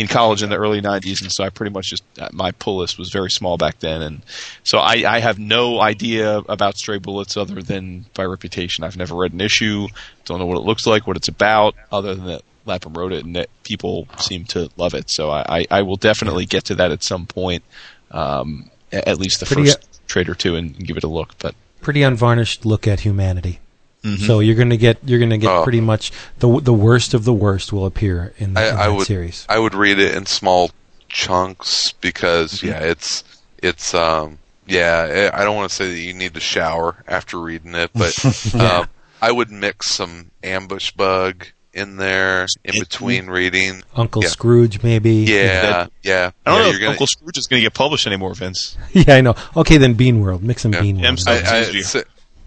in college in the early 90s, and so I pretty much just, uh, my pull list was very small back then. And so I, I have no idea about Stray Bullets other than by reputation. I've never read an issue, don't know what it looks like, what it's about, other than that Lapham wrote it and that people seem to love it. So I, I, will definitely get to that at some point um, at least the Pretty, uh, first trade or two and, and give it a look. But Pretty unvarnished look at humanity. Mm-hmm. So you're gonna get you're gonna get Oh. pretty much the the worst of the worst will appear in, I, in I that would series. I would read it in small chunks because Mm-hmm. yeah, it's it's um yeah. I I don't want to say that you need to shower after reading it, but *laughs* um, I would mix some ambush bug in there in between reading. Uncle yeah. Scrooge, maybe. Yeah, yeah. I don't yeah, know you're if gonna- Uncle Scrooge is going to get published anymore, Vince. *laughs* yeah, I know. Okay, then Bean World. Mix some Yeah. Bean World. I'm. I, I, to be- so-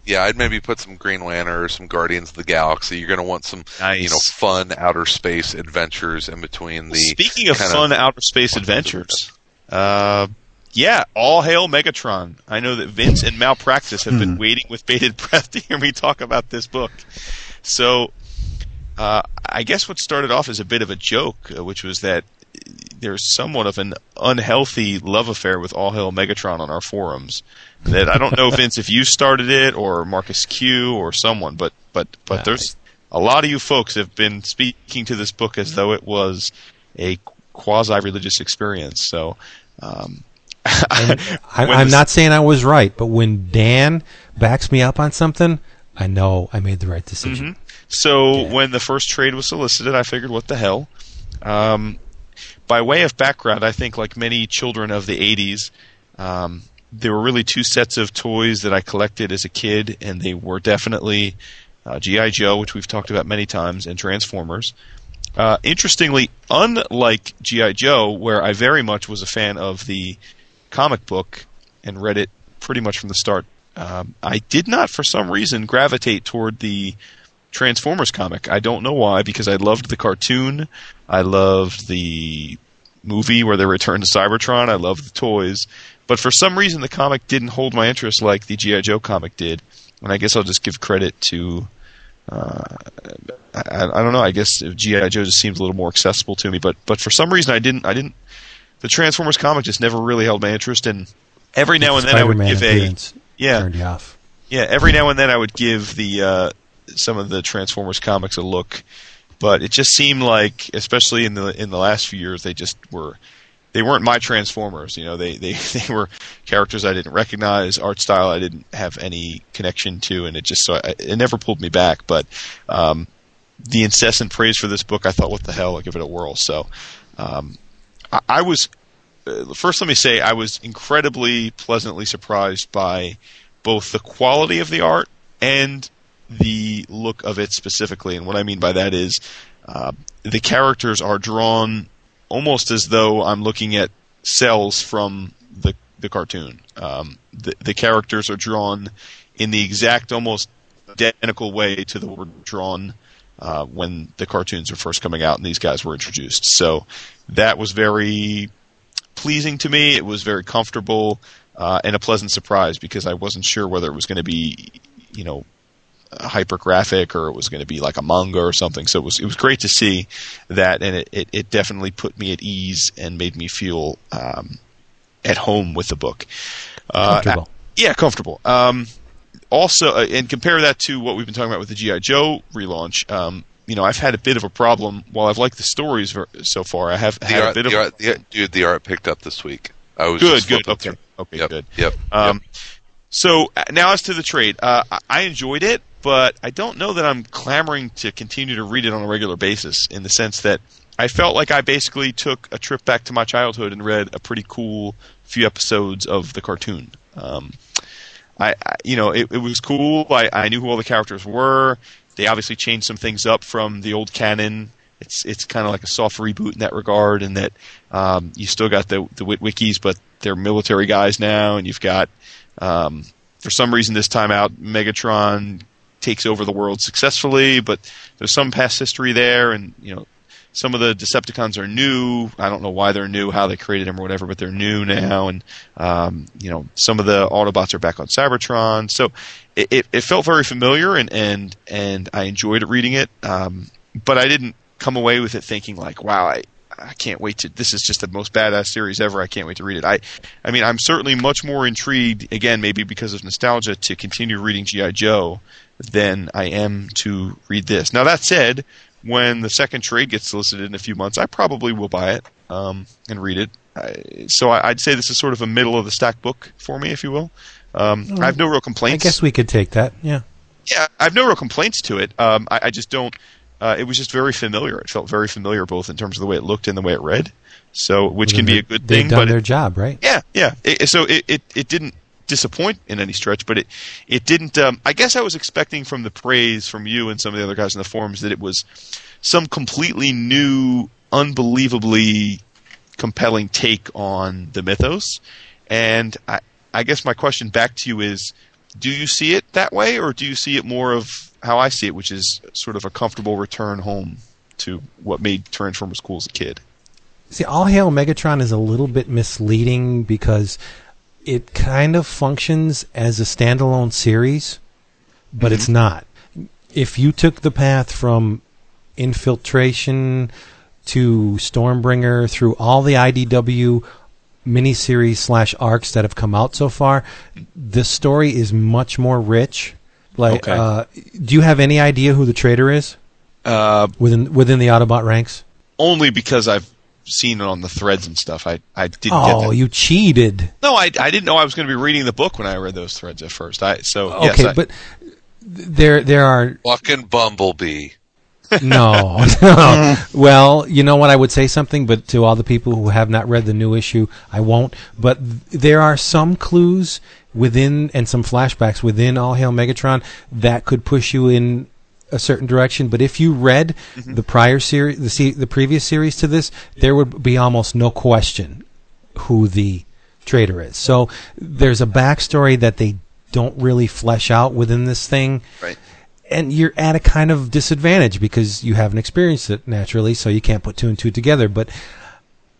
yeah, I'd maybe put some Green Lantern or some Guardians of the Galaxy. You're going to want some, Nice. you know, fun outer space adventures in between the. Speaking of kinda- fun outer space adventures, uh, yeah, all hail Megatron. I know that Vince and Malpractice have been waiting with bated *laughs* breath to hear me talk about this book. So, uh, I guess what started off as a bit of a joke, uh, which was that there's somewhat of an unhealthy love affair with All Hail Megatron on our forums. That I don't know, *laughs* Vince, if you started it or Marcus Q or someone, but but but there's a lot of you folks have been speaking to this book as though it was a quasi-religious experience. So, um, *laughs* I, I'm this- not saying I was right, but when Dan backs me up on something, I know I made the right decision. So when the first trade was solicited, I figured, what the hell? Um, by way of background, I think like many children of the '80s, um, there were really two sets of toys that I collected as a kid, and they were definitely uh, GI Joe, which we've talked about many times, and Transformers. Uh, interestingly, unlike GI Joe, where I very much was a fan of the comic book and read it pretty much from the start, um, I did not, for some reason, gravitate toward the Transformers comic. I don't know why, because I loved the cartoon, I loved the movie where they return to Cybertron, I loved the toys, but for some reason the comic didn't hold my interest like the GI Joe comic did. And I guess I'll just give credit to. Uh, I, I don't know. I guess GI Joe just seemed a little more accessible to me, but but for some reason I didn't. I didn't. The Transformers comic just never really held my interest, and every now and then I would give a yeah turned you off. yeah, every now and then I would give the uh, some of the Transformers comics a look, but it just seemed like, especially in the in the last few years, they just were they weren't my Transformers. You know, they they *laughs* they were characters I didn't recognize, art style I didn't have any connection to, and it just so it never pulled me back. But um, the incessant praise for this book, I thought, what the hell? I'll give it a whirl. So. Um, I, I was uh, first. Let me say I was incredibly pleasantly surprised by both the quality of the art and the look of it specifically. And what I mean by that is uh, the characters are drawn almost as though I'm looking at cells from the the cartoon. Um, the the characters are drawn in the exact, almost identical way to the word drawn uh, when the cartoons were first coming out and these guys were introduced. So that was very pleasing to me. It was very comfortable uh, and a pleasant surprise because I wasn't sure whether it was going to be you know hyper graphic or it was going to be like a manga or something. So it was it was great to see that, and it, it, it definitely put me at ease and made me feel um, at home with the book. Uh, Comfortable. yeah, comfortable. Um, also, uh, and compare that to what we've been talking about with the GI Joe relaunch. Um, you know, I've had a bit of a problem. While I've liked the stories so far, I have The had a art, bit of the art, the, dude, the art picked up this week. I was good, good, okay, through. okay, Yep, good. Yep. Um, so uh, now as to the trade, uh, I- I enjoyed it, but I don't know that I'm clamoring to continue to read it on a regular basis. In the sense that I felt like I basically took a trip back to my childhood and read a pretty cool few episodes of the cartoon. Um, I, I, you know, it, it was cool. I, I knew who all the characters were. They obviously changed some things up from the old canon. It's it's kind of like a soft reboot in that regard, in that um, you still got the the Witwikis, but they're military guys now, and you've got um, for some reason this time out Megatron takes over the world successfully, but there's some past history there, and you know some of the Decepticons are new. I don't know why they're new, how they created them or whatever, but they're new now. And, um, you know, some of the Autobots are back on Cybertron. So it, it, it felt very familiar and, and, and I enjoyed reading it. Um, but I didn't come away with it thinking like, wow, I, I can't wait to, this is just the most badass series ever. I can't wait to read it. I, I mean, I'm certainly much more intrigued, again, maybe because of nostalgia, to continue reading G.I. Joe than I am to read this. Now, that said, when the second trade gets solicited in a few months, I probably will buy it um, and read it. I, so I, I'd say this is sort of a middle of the stack book for me, if you will. Um, I have no real complaints. I guess we could take that. Yeah. yeah, I have no real complaints to it. Um, I, I just don't. Uh, it was just very familiar. It felt very familiar, both in terms of the way it looked and the way it read. So, which can be a good They've thing. done but their it, job, right? yeah, yeah. It, so it, it it didn't disappoint in any stretch, but it it didn't. Um, I guess I was expecting from the praise from you and some of the other guys in the forums that it was some completely new, unbelievably compelling take on the mythos. And I, I guess my question back to you is, do you see it that way, or do you see it more of how I see it, which is sort of a comfortable return home to what made Transformers cool as a kid? See, All Hail Megatron is a little bit misleading because it kind of functions as a standalone series, but it's not. If you took the path from infiltration to Stormbringer through all the IDW miniseries slash arcs that have come out so far, the story is much more rich. Like, Okay. uh, do you have any idea who the traitor is Uh, within within the Autobot ranks? only because I've seen it on the threads and stuff. I I didn't Oh, get that. you cheated. No, I, I didn't know I was going to be reading the book when I read those threads at first. I so yes, Okay, I- but there there are Fucking Bumblebee. no, *laughs* no. Well, you know what? I would say something, but to all the people who have not read the new issue, I won't. But there are some clues within and some flashbacks within All Hail Megatron that could push you in a certain direction. But if you read Mm-hmm. the prior series, the se- the previous series to this, there would be almost no question who the traitor is. So there's a backstory that they don't really flesh out within this thing right. and you're at a kind of disadvantage because you haven't experienced it naturally, so you can't put two and two together. But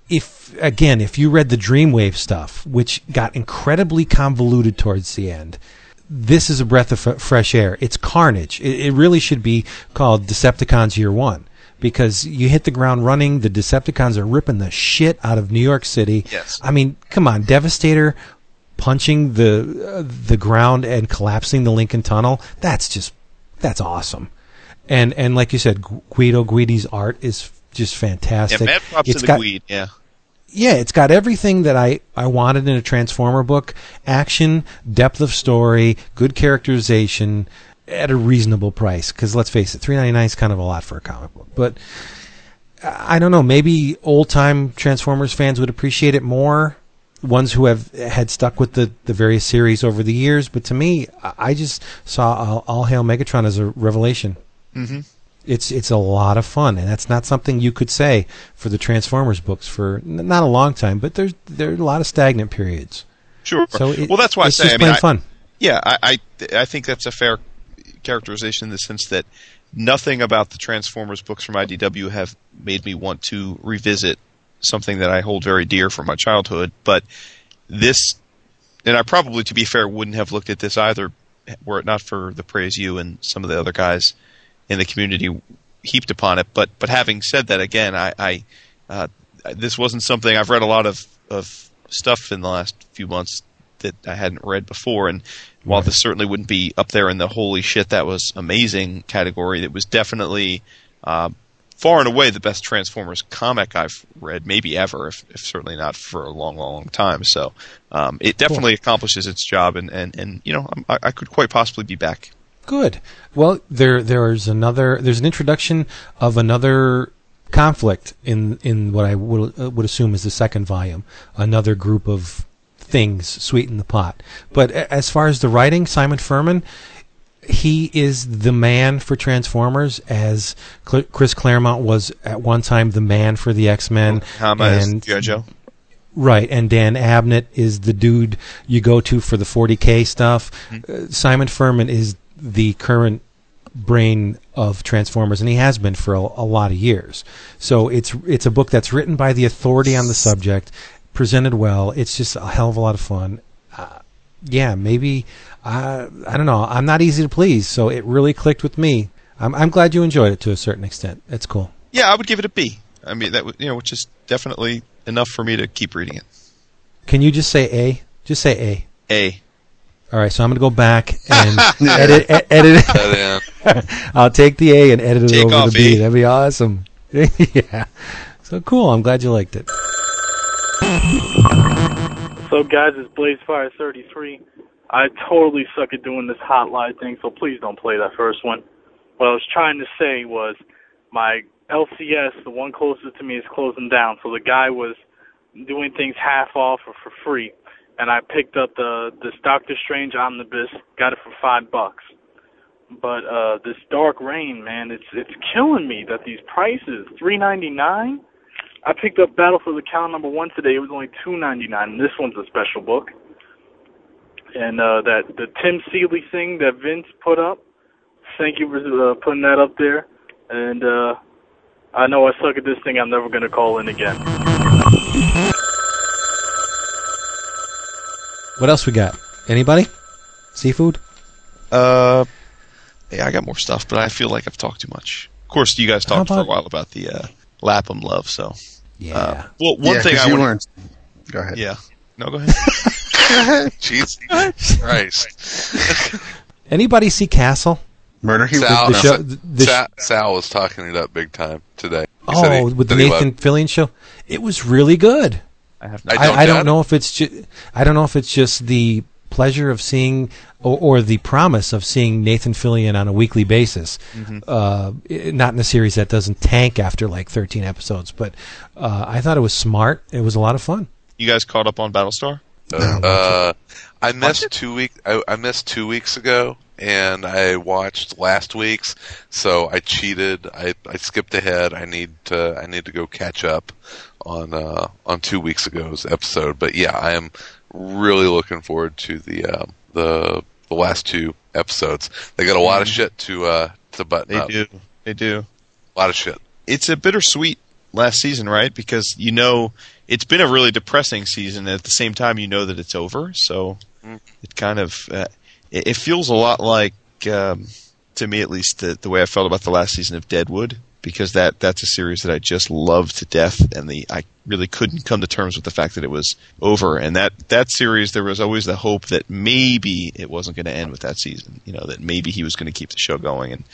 if again, if you read the Dreamwave stuff, which got incredibly convoluted towards the end, this is a breath of f- fresh air. It's carnage. It, it really should be called Decepticons Year One because you hit the ground running. The Decepticons are ripping the shit out of New York City. Yes. I mean, come on, Devastator punching the uh, the ground and collapsing the Lincoln Tunnel. That's just that's awesome. And and like you said, Guido Guidi's art is just Yeah, fantastic. mad props It's to the got- Guide. Yeah. Yeah, it's got everything that I, I wanted in a Transformer book: action, depth of story, good characterization, at a reasonable price. Because let's face it, three ninety nine is kind of a lot for a comic book. But I don't know. Maybe old time Transformers fans would appreciate it more. Ones who have had stuck with the, the various series over the years. But to me, I I just saw All, All Hail Megatron as a revelation. Mm-hmm. It's it's a lot of fun, and that's not something you could say for the Transformers books for n- not a long time, but there's there are a lot of stagnant periods. Sure. So it, well, that's why I say. just I mean, plain I- fun. Yeah, I, I I think that's a fair characterization in the sense that nothing about the Transformers books from IDW have made me want to revisit something that I hold very dear from my childhood. But this, and I probably, to be fair, wouldn't have looked at this either were it not for the praise you and some of the other guys in the community heaped upon it. But but having said that, again, I, I uh, this wasn't something I've read a lot of of stuff in the last few months that I hadn't read before, and while this certainly wouldn't be up there in the holy shit that was amazing category, it was definitely uh, far and away the best Transformers comic I've read, maybe ever, if, if certainly not for a long, long, long time. So um, it definitely accomplishes its job, and, and, and you know I, I could quite possibly be back. Good. Well, there there's another there's an introduction of another conflict in in what I would uh, would assume is the second volume. Another group of things sweeten the pot. But as far as the writing, Simon Furman, he is the man for Transformers, as Cl- Chris Claremont was at one time the man for the X Men. Hama is G.I. Joe. Right, and Dan Abnett is the dude you go to for the 40k stuff. Uh, Simon Furman is the current brain of Transformers, and he has been for a, a lot of years. So it's it's a book that's written by the authority on the subject, presented well. It's just a hell of a lot of fun. Uh, yeah, maybe uh, I don't know. I'm not easy to please, so it really clicked with me. I'm I'm glad you enjoyed it to a certain extent. It's cool. Yeah, I would give it a B. I mean that would- you know, which is definitely enough for me to keep reading it. Can you just say A? Just say A. A. All right, so I'm going to go back *laughs* and edit edit That it. *laughs* I'll take the A and edit it Take over off the B. E. That'd be awesome. *laughs* yeah. So cool. I'm glad you liked it. So, guys, it's BlazeFire33. I totally suck at doing this hotline thing, so please don't play that first one. What I was trying to say was my LCS, the one closest to me, is closing down. So the guy was doing things half off or for free, and I picked up the this Doctor Strange omnibus, got it for five bucks. But uh this Dark Reign, man, it's it's killing me that these prices three ninety nine. I picked up Battle for the Cowl number one today. It was only two ninety nine. This one's a special book. And uh that the Tim Seeley thing that Vince put up. Thank you for uh, putting that up there. And uh I know I suck at this thing. I'm never gonna call in again. What else we got? Anybody? Seafood? Uh, yeah, I got more stuff, but I feel like I've talked too much. Of course, you guys How talked for a while about the uh, Lapham love, so Yeah. Uh, well, one yeah, thing 'cause I you want. Go ahead. Yeah. No, go ahead. *laughs* Jesus *laughs* Christ. Anybody see Castle? Murder He Sal, the show- the sh- Sal was talking it up big time today. He Oh, he- with the Nathan loved- Fillion show. It was really good. I have I I, don't I doubt don't it. know if it's just I don't know if it's just the pleasure of seeing or, or the promise of seeing Nathan Fillion on a weekly basis. Mm-hmm. Uh, not in a series that doesn't tank after like 13 episodes, but uh, I thought it was smart. It was a lot of fun. You guys caught up on Battlestar? Uh, I missed two week. I, I missed two weeks ago, and I watched last week's. So I cheated. I, I skipped ahead. I need to. I need to go catch up on uh, on two weeks ago's episode. But yeah, I am really looking forward to the um, the the last two episodes. They got a lot of shit to uh, to button They up. do. They do. A lot of shit. It's a bittersweet last season, right? Because you know it's been a really depressing season. And at the same time, you know that it's over. So Mm. it kind of uh, it, it feels a lot like, um, to me at least, the, the way I felt about the last season of Deadwood. Because that that's a series that I just love to death, and the I really couldn't come to terms with the fact that it was over. And that that series, there was always the hope that maybe it wasn't going to end with that season. You know, that maybe he was going to keep the show going, and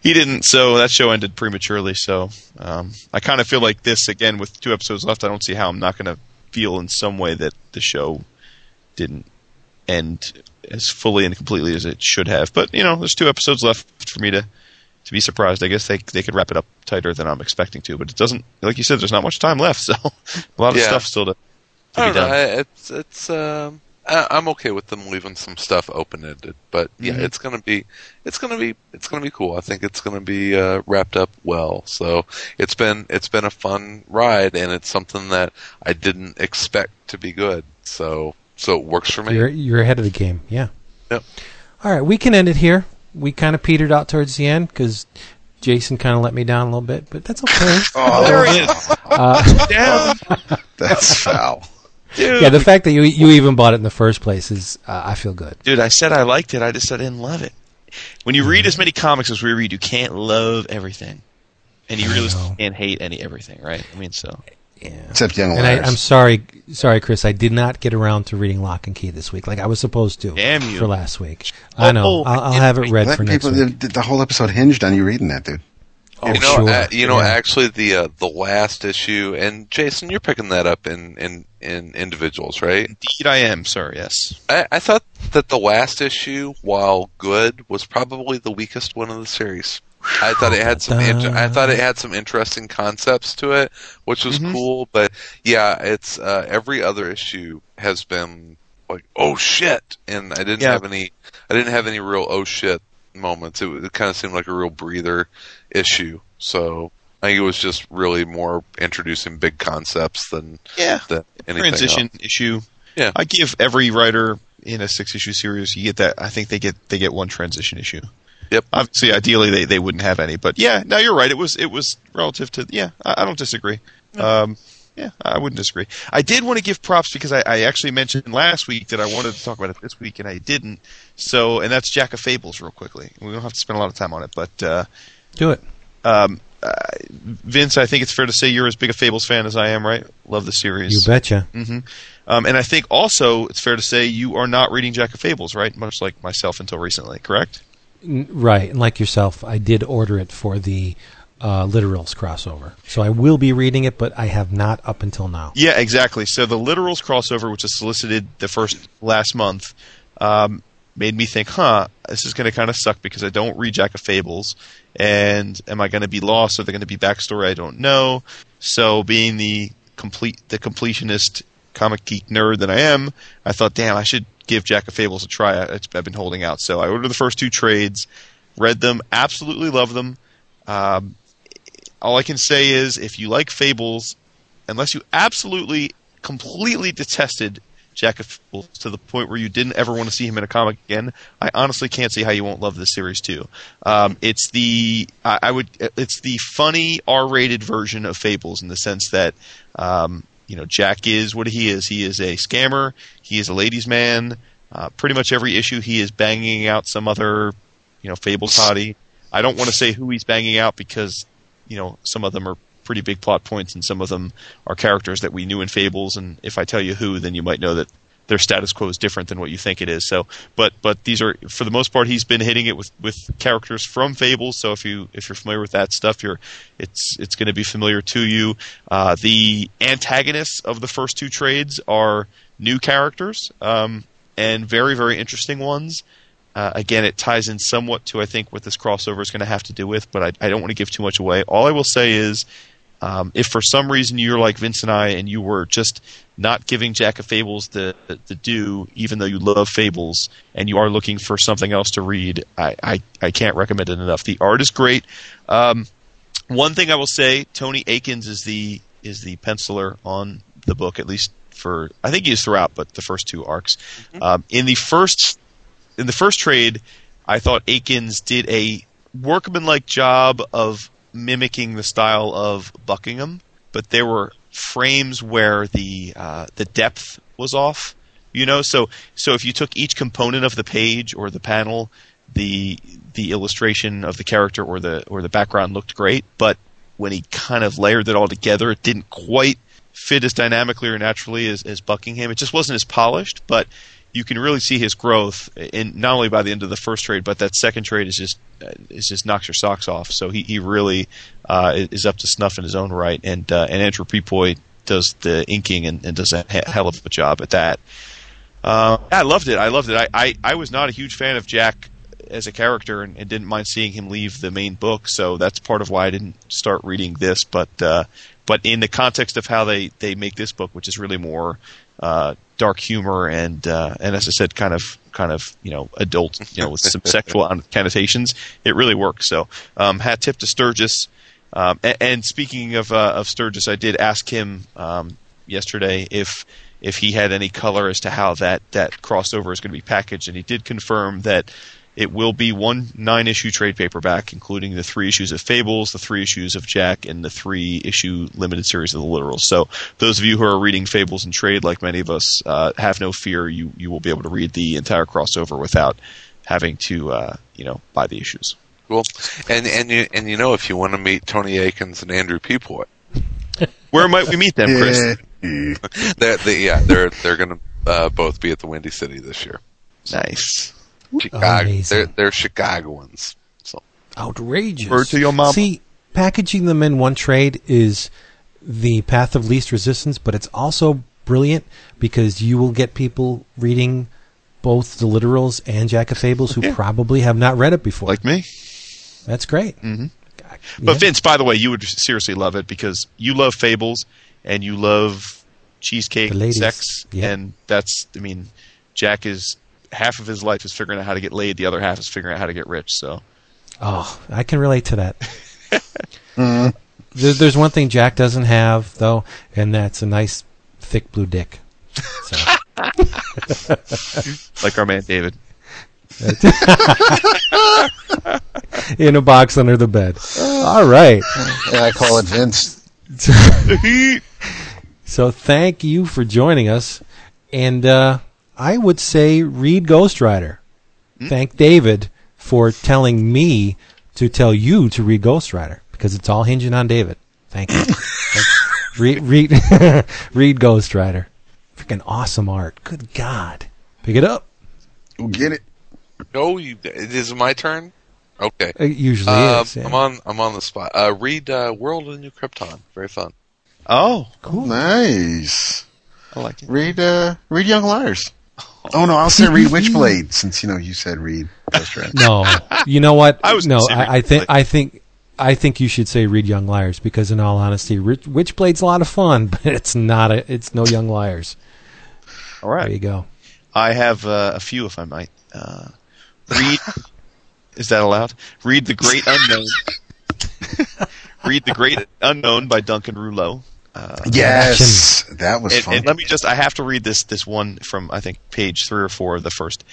he didn't. So that show ended prematurely. So um, I kind of feel like this again with two episodes left. I don't see how I'm not going to feel in some way that the show didn't end as fully and completely as it should have. But you know, there's two episodes left for me to to be surprised. I guess they they could wrap it up tighter than I'm expecting to. But it doesn't. Like you said, there's not much time left. *laughs* So a lot of Yeah. stuff still to, to I be don't know. I- It's it's um. I, I'm okay with them leaving some stuff open ended, but yeah, Mhm. it's gonna be, it's gonna be, it's gonna be cool. I think it's gonna be uh, wrapped up well. So it's been, it's been a fun ride, and it's something that I didn't expect to be good. So, so it works for me. You're you're ahead of the game. Yeah. Yep. All right, we can end it here. We kind of petered out towards the end because Jason kind of let me down a little bit, but that's *laughs* okay. Oh, there he is. Uh, *laughs* Down. *laughs* that's foul. Dude, yeah, the fact that you you even bought it in the first place is uh, I feel good. dude, I said I liked it. I just said I didn't love it. When you read as many comics as we read, you can't love everything, and you really know. can't hate any everything, right? I mean, so Yeah. Except Young And I, I'm sorry, sorry, Chris. I did not get around to reading Lock and Key this week, like I was supposed to. Damn you. For last week, I know. Oh, I'll, I'll have it read Let for next people, week. the, the whole episode hinged on you reading that, dude. Oh, you know, sure. uh, you know, Yeah. actually, the uh, the last issue, and Jason, you're picking that up in in, in individuals, right? indeed I am, sir. Yes. I, I thought that the last issue, while good, was probably the weakest one of the series. I thought it had some. Inter- I thought it had some interesting concepts to it, which was Mhm. cool. But yeah, it's uh, every other issue has been like, oh shit, and I didn't Yeah. have any. I didn't have any real oh shit moments. It, it kind of seemed like a real breather issue. So I think it was just really more introducing big concepts than Yeah. than anything Transition else. issue. Yeah. I give every writer in a six issue series you get that. I think they get they get one transition issue. Yep. Obviously, ideally they, they wouldn't have any, but yeah, no, you're right. It was it was relative to yeah. I, I don't disagree. Um, yeah, I wouldn't disagree. I did want to give props because I, I actually mentioned last week that I wanted to talk about it this week and I didn't. So, and that's Jack of Fables, real quickly. We don't have to spend a lot of time on it, but uh, Do it. um, uh, Vince, I think it's fair to say you're as big a Fables fan as I am, right? Love the series. You betcha. hmm Um, and I think also it's fair to say you are not reading Jack of Fables, right? Much like myself until recently, correct? Right, and like yourself, I did order it for the uh, Literals crossover, so I will be reading it, but I have not up until now. Yeah, exactly. So the Literals crossover, which was solicited the first last month, um, made me think, huh, this is going to kind of suck because I don't read Jack of Fables, and am I going to be lost? Are there going to be backstory I don't know? So being the complete the completionist comic geek nerd that I am, I thought, damn, I should give Jack of Fables a try. I, I've been holding out, so I ordered the first two trades, read them, absolutely love them. Um, all I can say is, if you like Fables, unless you absolutely, completely detested Jack of Fables to the point where you didn't ever want to see him in a comic again, I honestly can't see how you won't love this series too. Um, it's the I, I would it's the funny R-rated version of Fables in the sense that um, you know Jack is what he is. He is a scammer. He is a ladies' man. Uh, pretty much every issue he is banging out some other you know Fables hottie. I don't want to say who he's banging out because you know some of them are pretty big plot points and some of them are characters that we knew in Fables. And if I tell you who, then you might know that their status quo is different than what you think it is. So, but but these are for the most part he's been hitting it with with characters from Fables. So if you if you're familiar with that stuff, you're it's it's going to be familiar to you. Uh, the antagonists of the first two trades are new characters um, and very very interesting ones. Uh, again, it ties in somewhat to I think what this crossover is going to have to do with, but I, I don't want to give too much away. All I will say is, um, if for some reason you're like Vince and I, and you were just not giving Jack of Fables the the due, even though you love Fables, and you are looking for something else to read, I I, I can't recommend it enough. The art is great. Um, one thing I will say, Tony Akins is the is the penciler on the book, at least for I think he is throughout, but the first two arcs. Um, in the first in the first trade, I thought Akins did a workmanlike job of mimicking the style of Buckingham, but there were frames where the uh, the depth was off. You know, so so if you took each component of the page or the panel, the the illustration of the character or the or the background looked great, but when he kind of layered it all together, it didn't quite fit as dynamically or naturally as, as Buckingham. It just wasn't as polished, but you can really see his growth in not only by the end of the first trade, but that second trade is just is just knocks your socks off. So he he really uh, is up to snuff in his own right, and uh, and Andrew Pepoy does the inking and, and does a hell of a job at that. Uh, I loved it. I loved it. I, I, I was not a huge fan of Jack as a character and, and didn't mind seeing him leave the main book. So that's part of why I didn't start reading this. But uh, but in the context of how they, they make this book, which is really more uh, dark humor and uh, and as I said, kind of kind of you know adult, you know, with some *laughs* sexual connotations, it really works. So um, hat tip to Sturges. Um, and, and speaking of uh, of Sturges, I did ask him um, yesterday if if he had any color as to how that that crossover is going to be packaged, and he did confirm that It will be one nine issue trade paperback, including the three issues of Fables, the three issues of Jack, and the three issue limited series of the Literals. So those of you who are reading Fables and trade, like many of us, uh, have no fear. You you will be able to read the entire crossover without having to uh, you know buy the issues. Cool. And and you and you know if you want to meet Tony Akins and Andrew Pepoy, Where might we meet them, Chris? Yeah. *laughs* they're, they, yeah, they're they're going to uh, both be at the Windy City this year. Nice. Chicago, Amazing. they're they're Chicagoans. So Outrageous. Word to your mom. See, packaging them in one trade is the path of least resistance, but it's also brilliant because you will get people reading both the literals and Jack of Fables who Yeah. probably have not read it before. Like me. That's great. Mhm. God, But yeah. Vince, by the way, you would seriously love it because you love Fables and you love cheesecake sex, and that's I mean, Jack is half of his life is figuring out how to get laid, the other half is figuring out how to get rich. So Oh, I can relate to that. *laughs* Mm. There, there's one thing Jack doesn't have though, and that's a nice thick blue dick. So, *laughs* like our man David. *laughs* in a box under the bed. All right. Yeah, I call it Vince. So thank you for joining us, and uh, I would say read Ghost Rider. Thank David for telling me to tell you to read Ghost Rider because it's all hinging on David. Thank you. Thank *laughs* you. Read read *laughs* read Ghost Rider. Freaking awesome art. Good God. Pick it up. We'll get it. no, you, it is my turn. Okay. It usually Uh, is. yeah. I'm on. I'm on the spot. Uh, read uh, World of the New Krypton. Very fun. Oh, Cool. Nice. I like it. Read uh read Young Liars. Oh no, I'll say read Witchblade *laughs* since you know you said read Ghost Rider. No, you know what? I was no. I, I think I think I think you should say read Young Liars because, in all honesty, Witchblade's a lot of fun, *laughs* but it's not a. It's no Young Liars. All right, There you go. I have uh, a few, if I might. Uh, read. *laughs* is that allowed? Read the Great Unknown. read the Great Unknown by Duncan Rouleau. Uh, Yes, that was and, fun. and let me just I have to read this this one from I think page three or four of the first.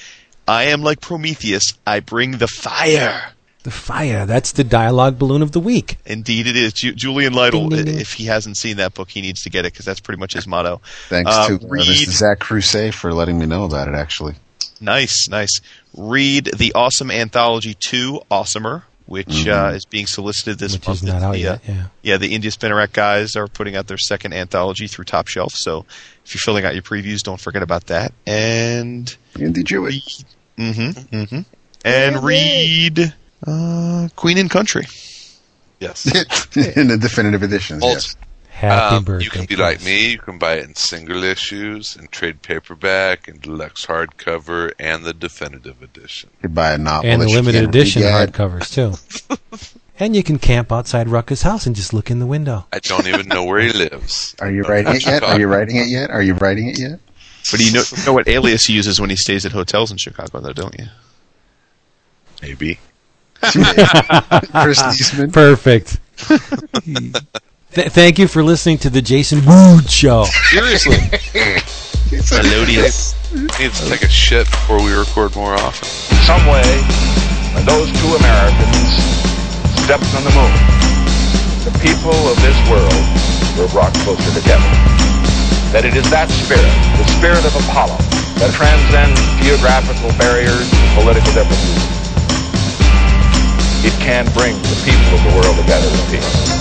I am like Prometheus, I bring the fire. The fire. That's the dialogue balloon of the week. Indeed it is. Ju- Julian Lytle, Ding, ding, ding. if he hasn't seen that book, he needs to get it because that's pretty much his motto. Thanks uh, to uh, read- Mr. Zach Crusade for letting me know about it. Actually, Nice, nice. Read the awesome anthology two, Awesomer, which uh, is being solicited this Which month. is not out the, uh, yet. Yeah. yeah, the Indie Spinner Rack guys are putting out their second anthology through Top Shelf. So if you're filling out your previews, don't forget about that. And Andy Jewett. mm-hmm, mm-hmm. And read uh, Queen and Country. Yes. *laughs* in the definitive editions. Also, Yes. Happy um, birthday. you can be Chris. like me. You can buy it in single issues, and trade paperback, and deluxe hardcover, and the definitive edition. You could buy a novel and the limited edition hardcovers too. *laughs* and you can camp outside Rucka's house and just look in the window. I don't even know where he lives. *laughs* Are you writing it yet? Are you writing it yet? Are you writing it yet? But you know, you know what alias he uses when he stays at hotels in Chicago, though, don't you? Maybe. *laughs* Chris Eastman. Perfect. Th- thank you for listening to the Jason Wood Show. Seriously. *laughs* Melodious. Needs to take a shit before we record more often. some way, when those two Americans stepped on the moon, the people of this world were brought closer together. That it is that spirit, the spirit of Apollo, that transcends geographical barriers and political differences. It can bring the people of the world together in peace.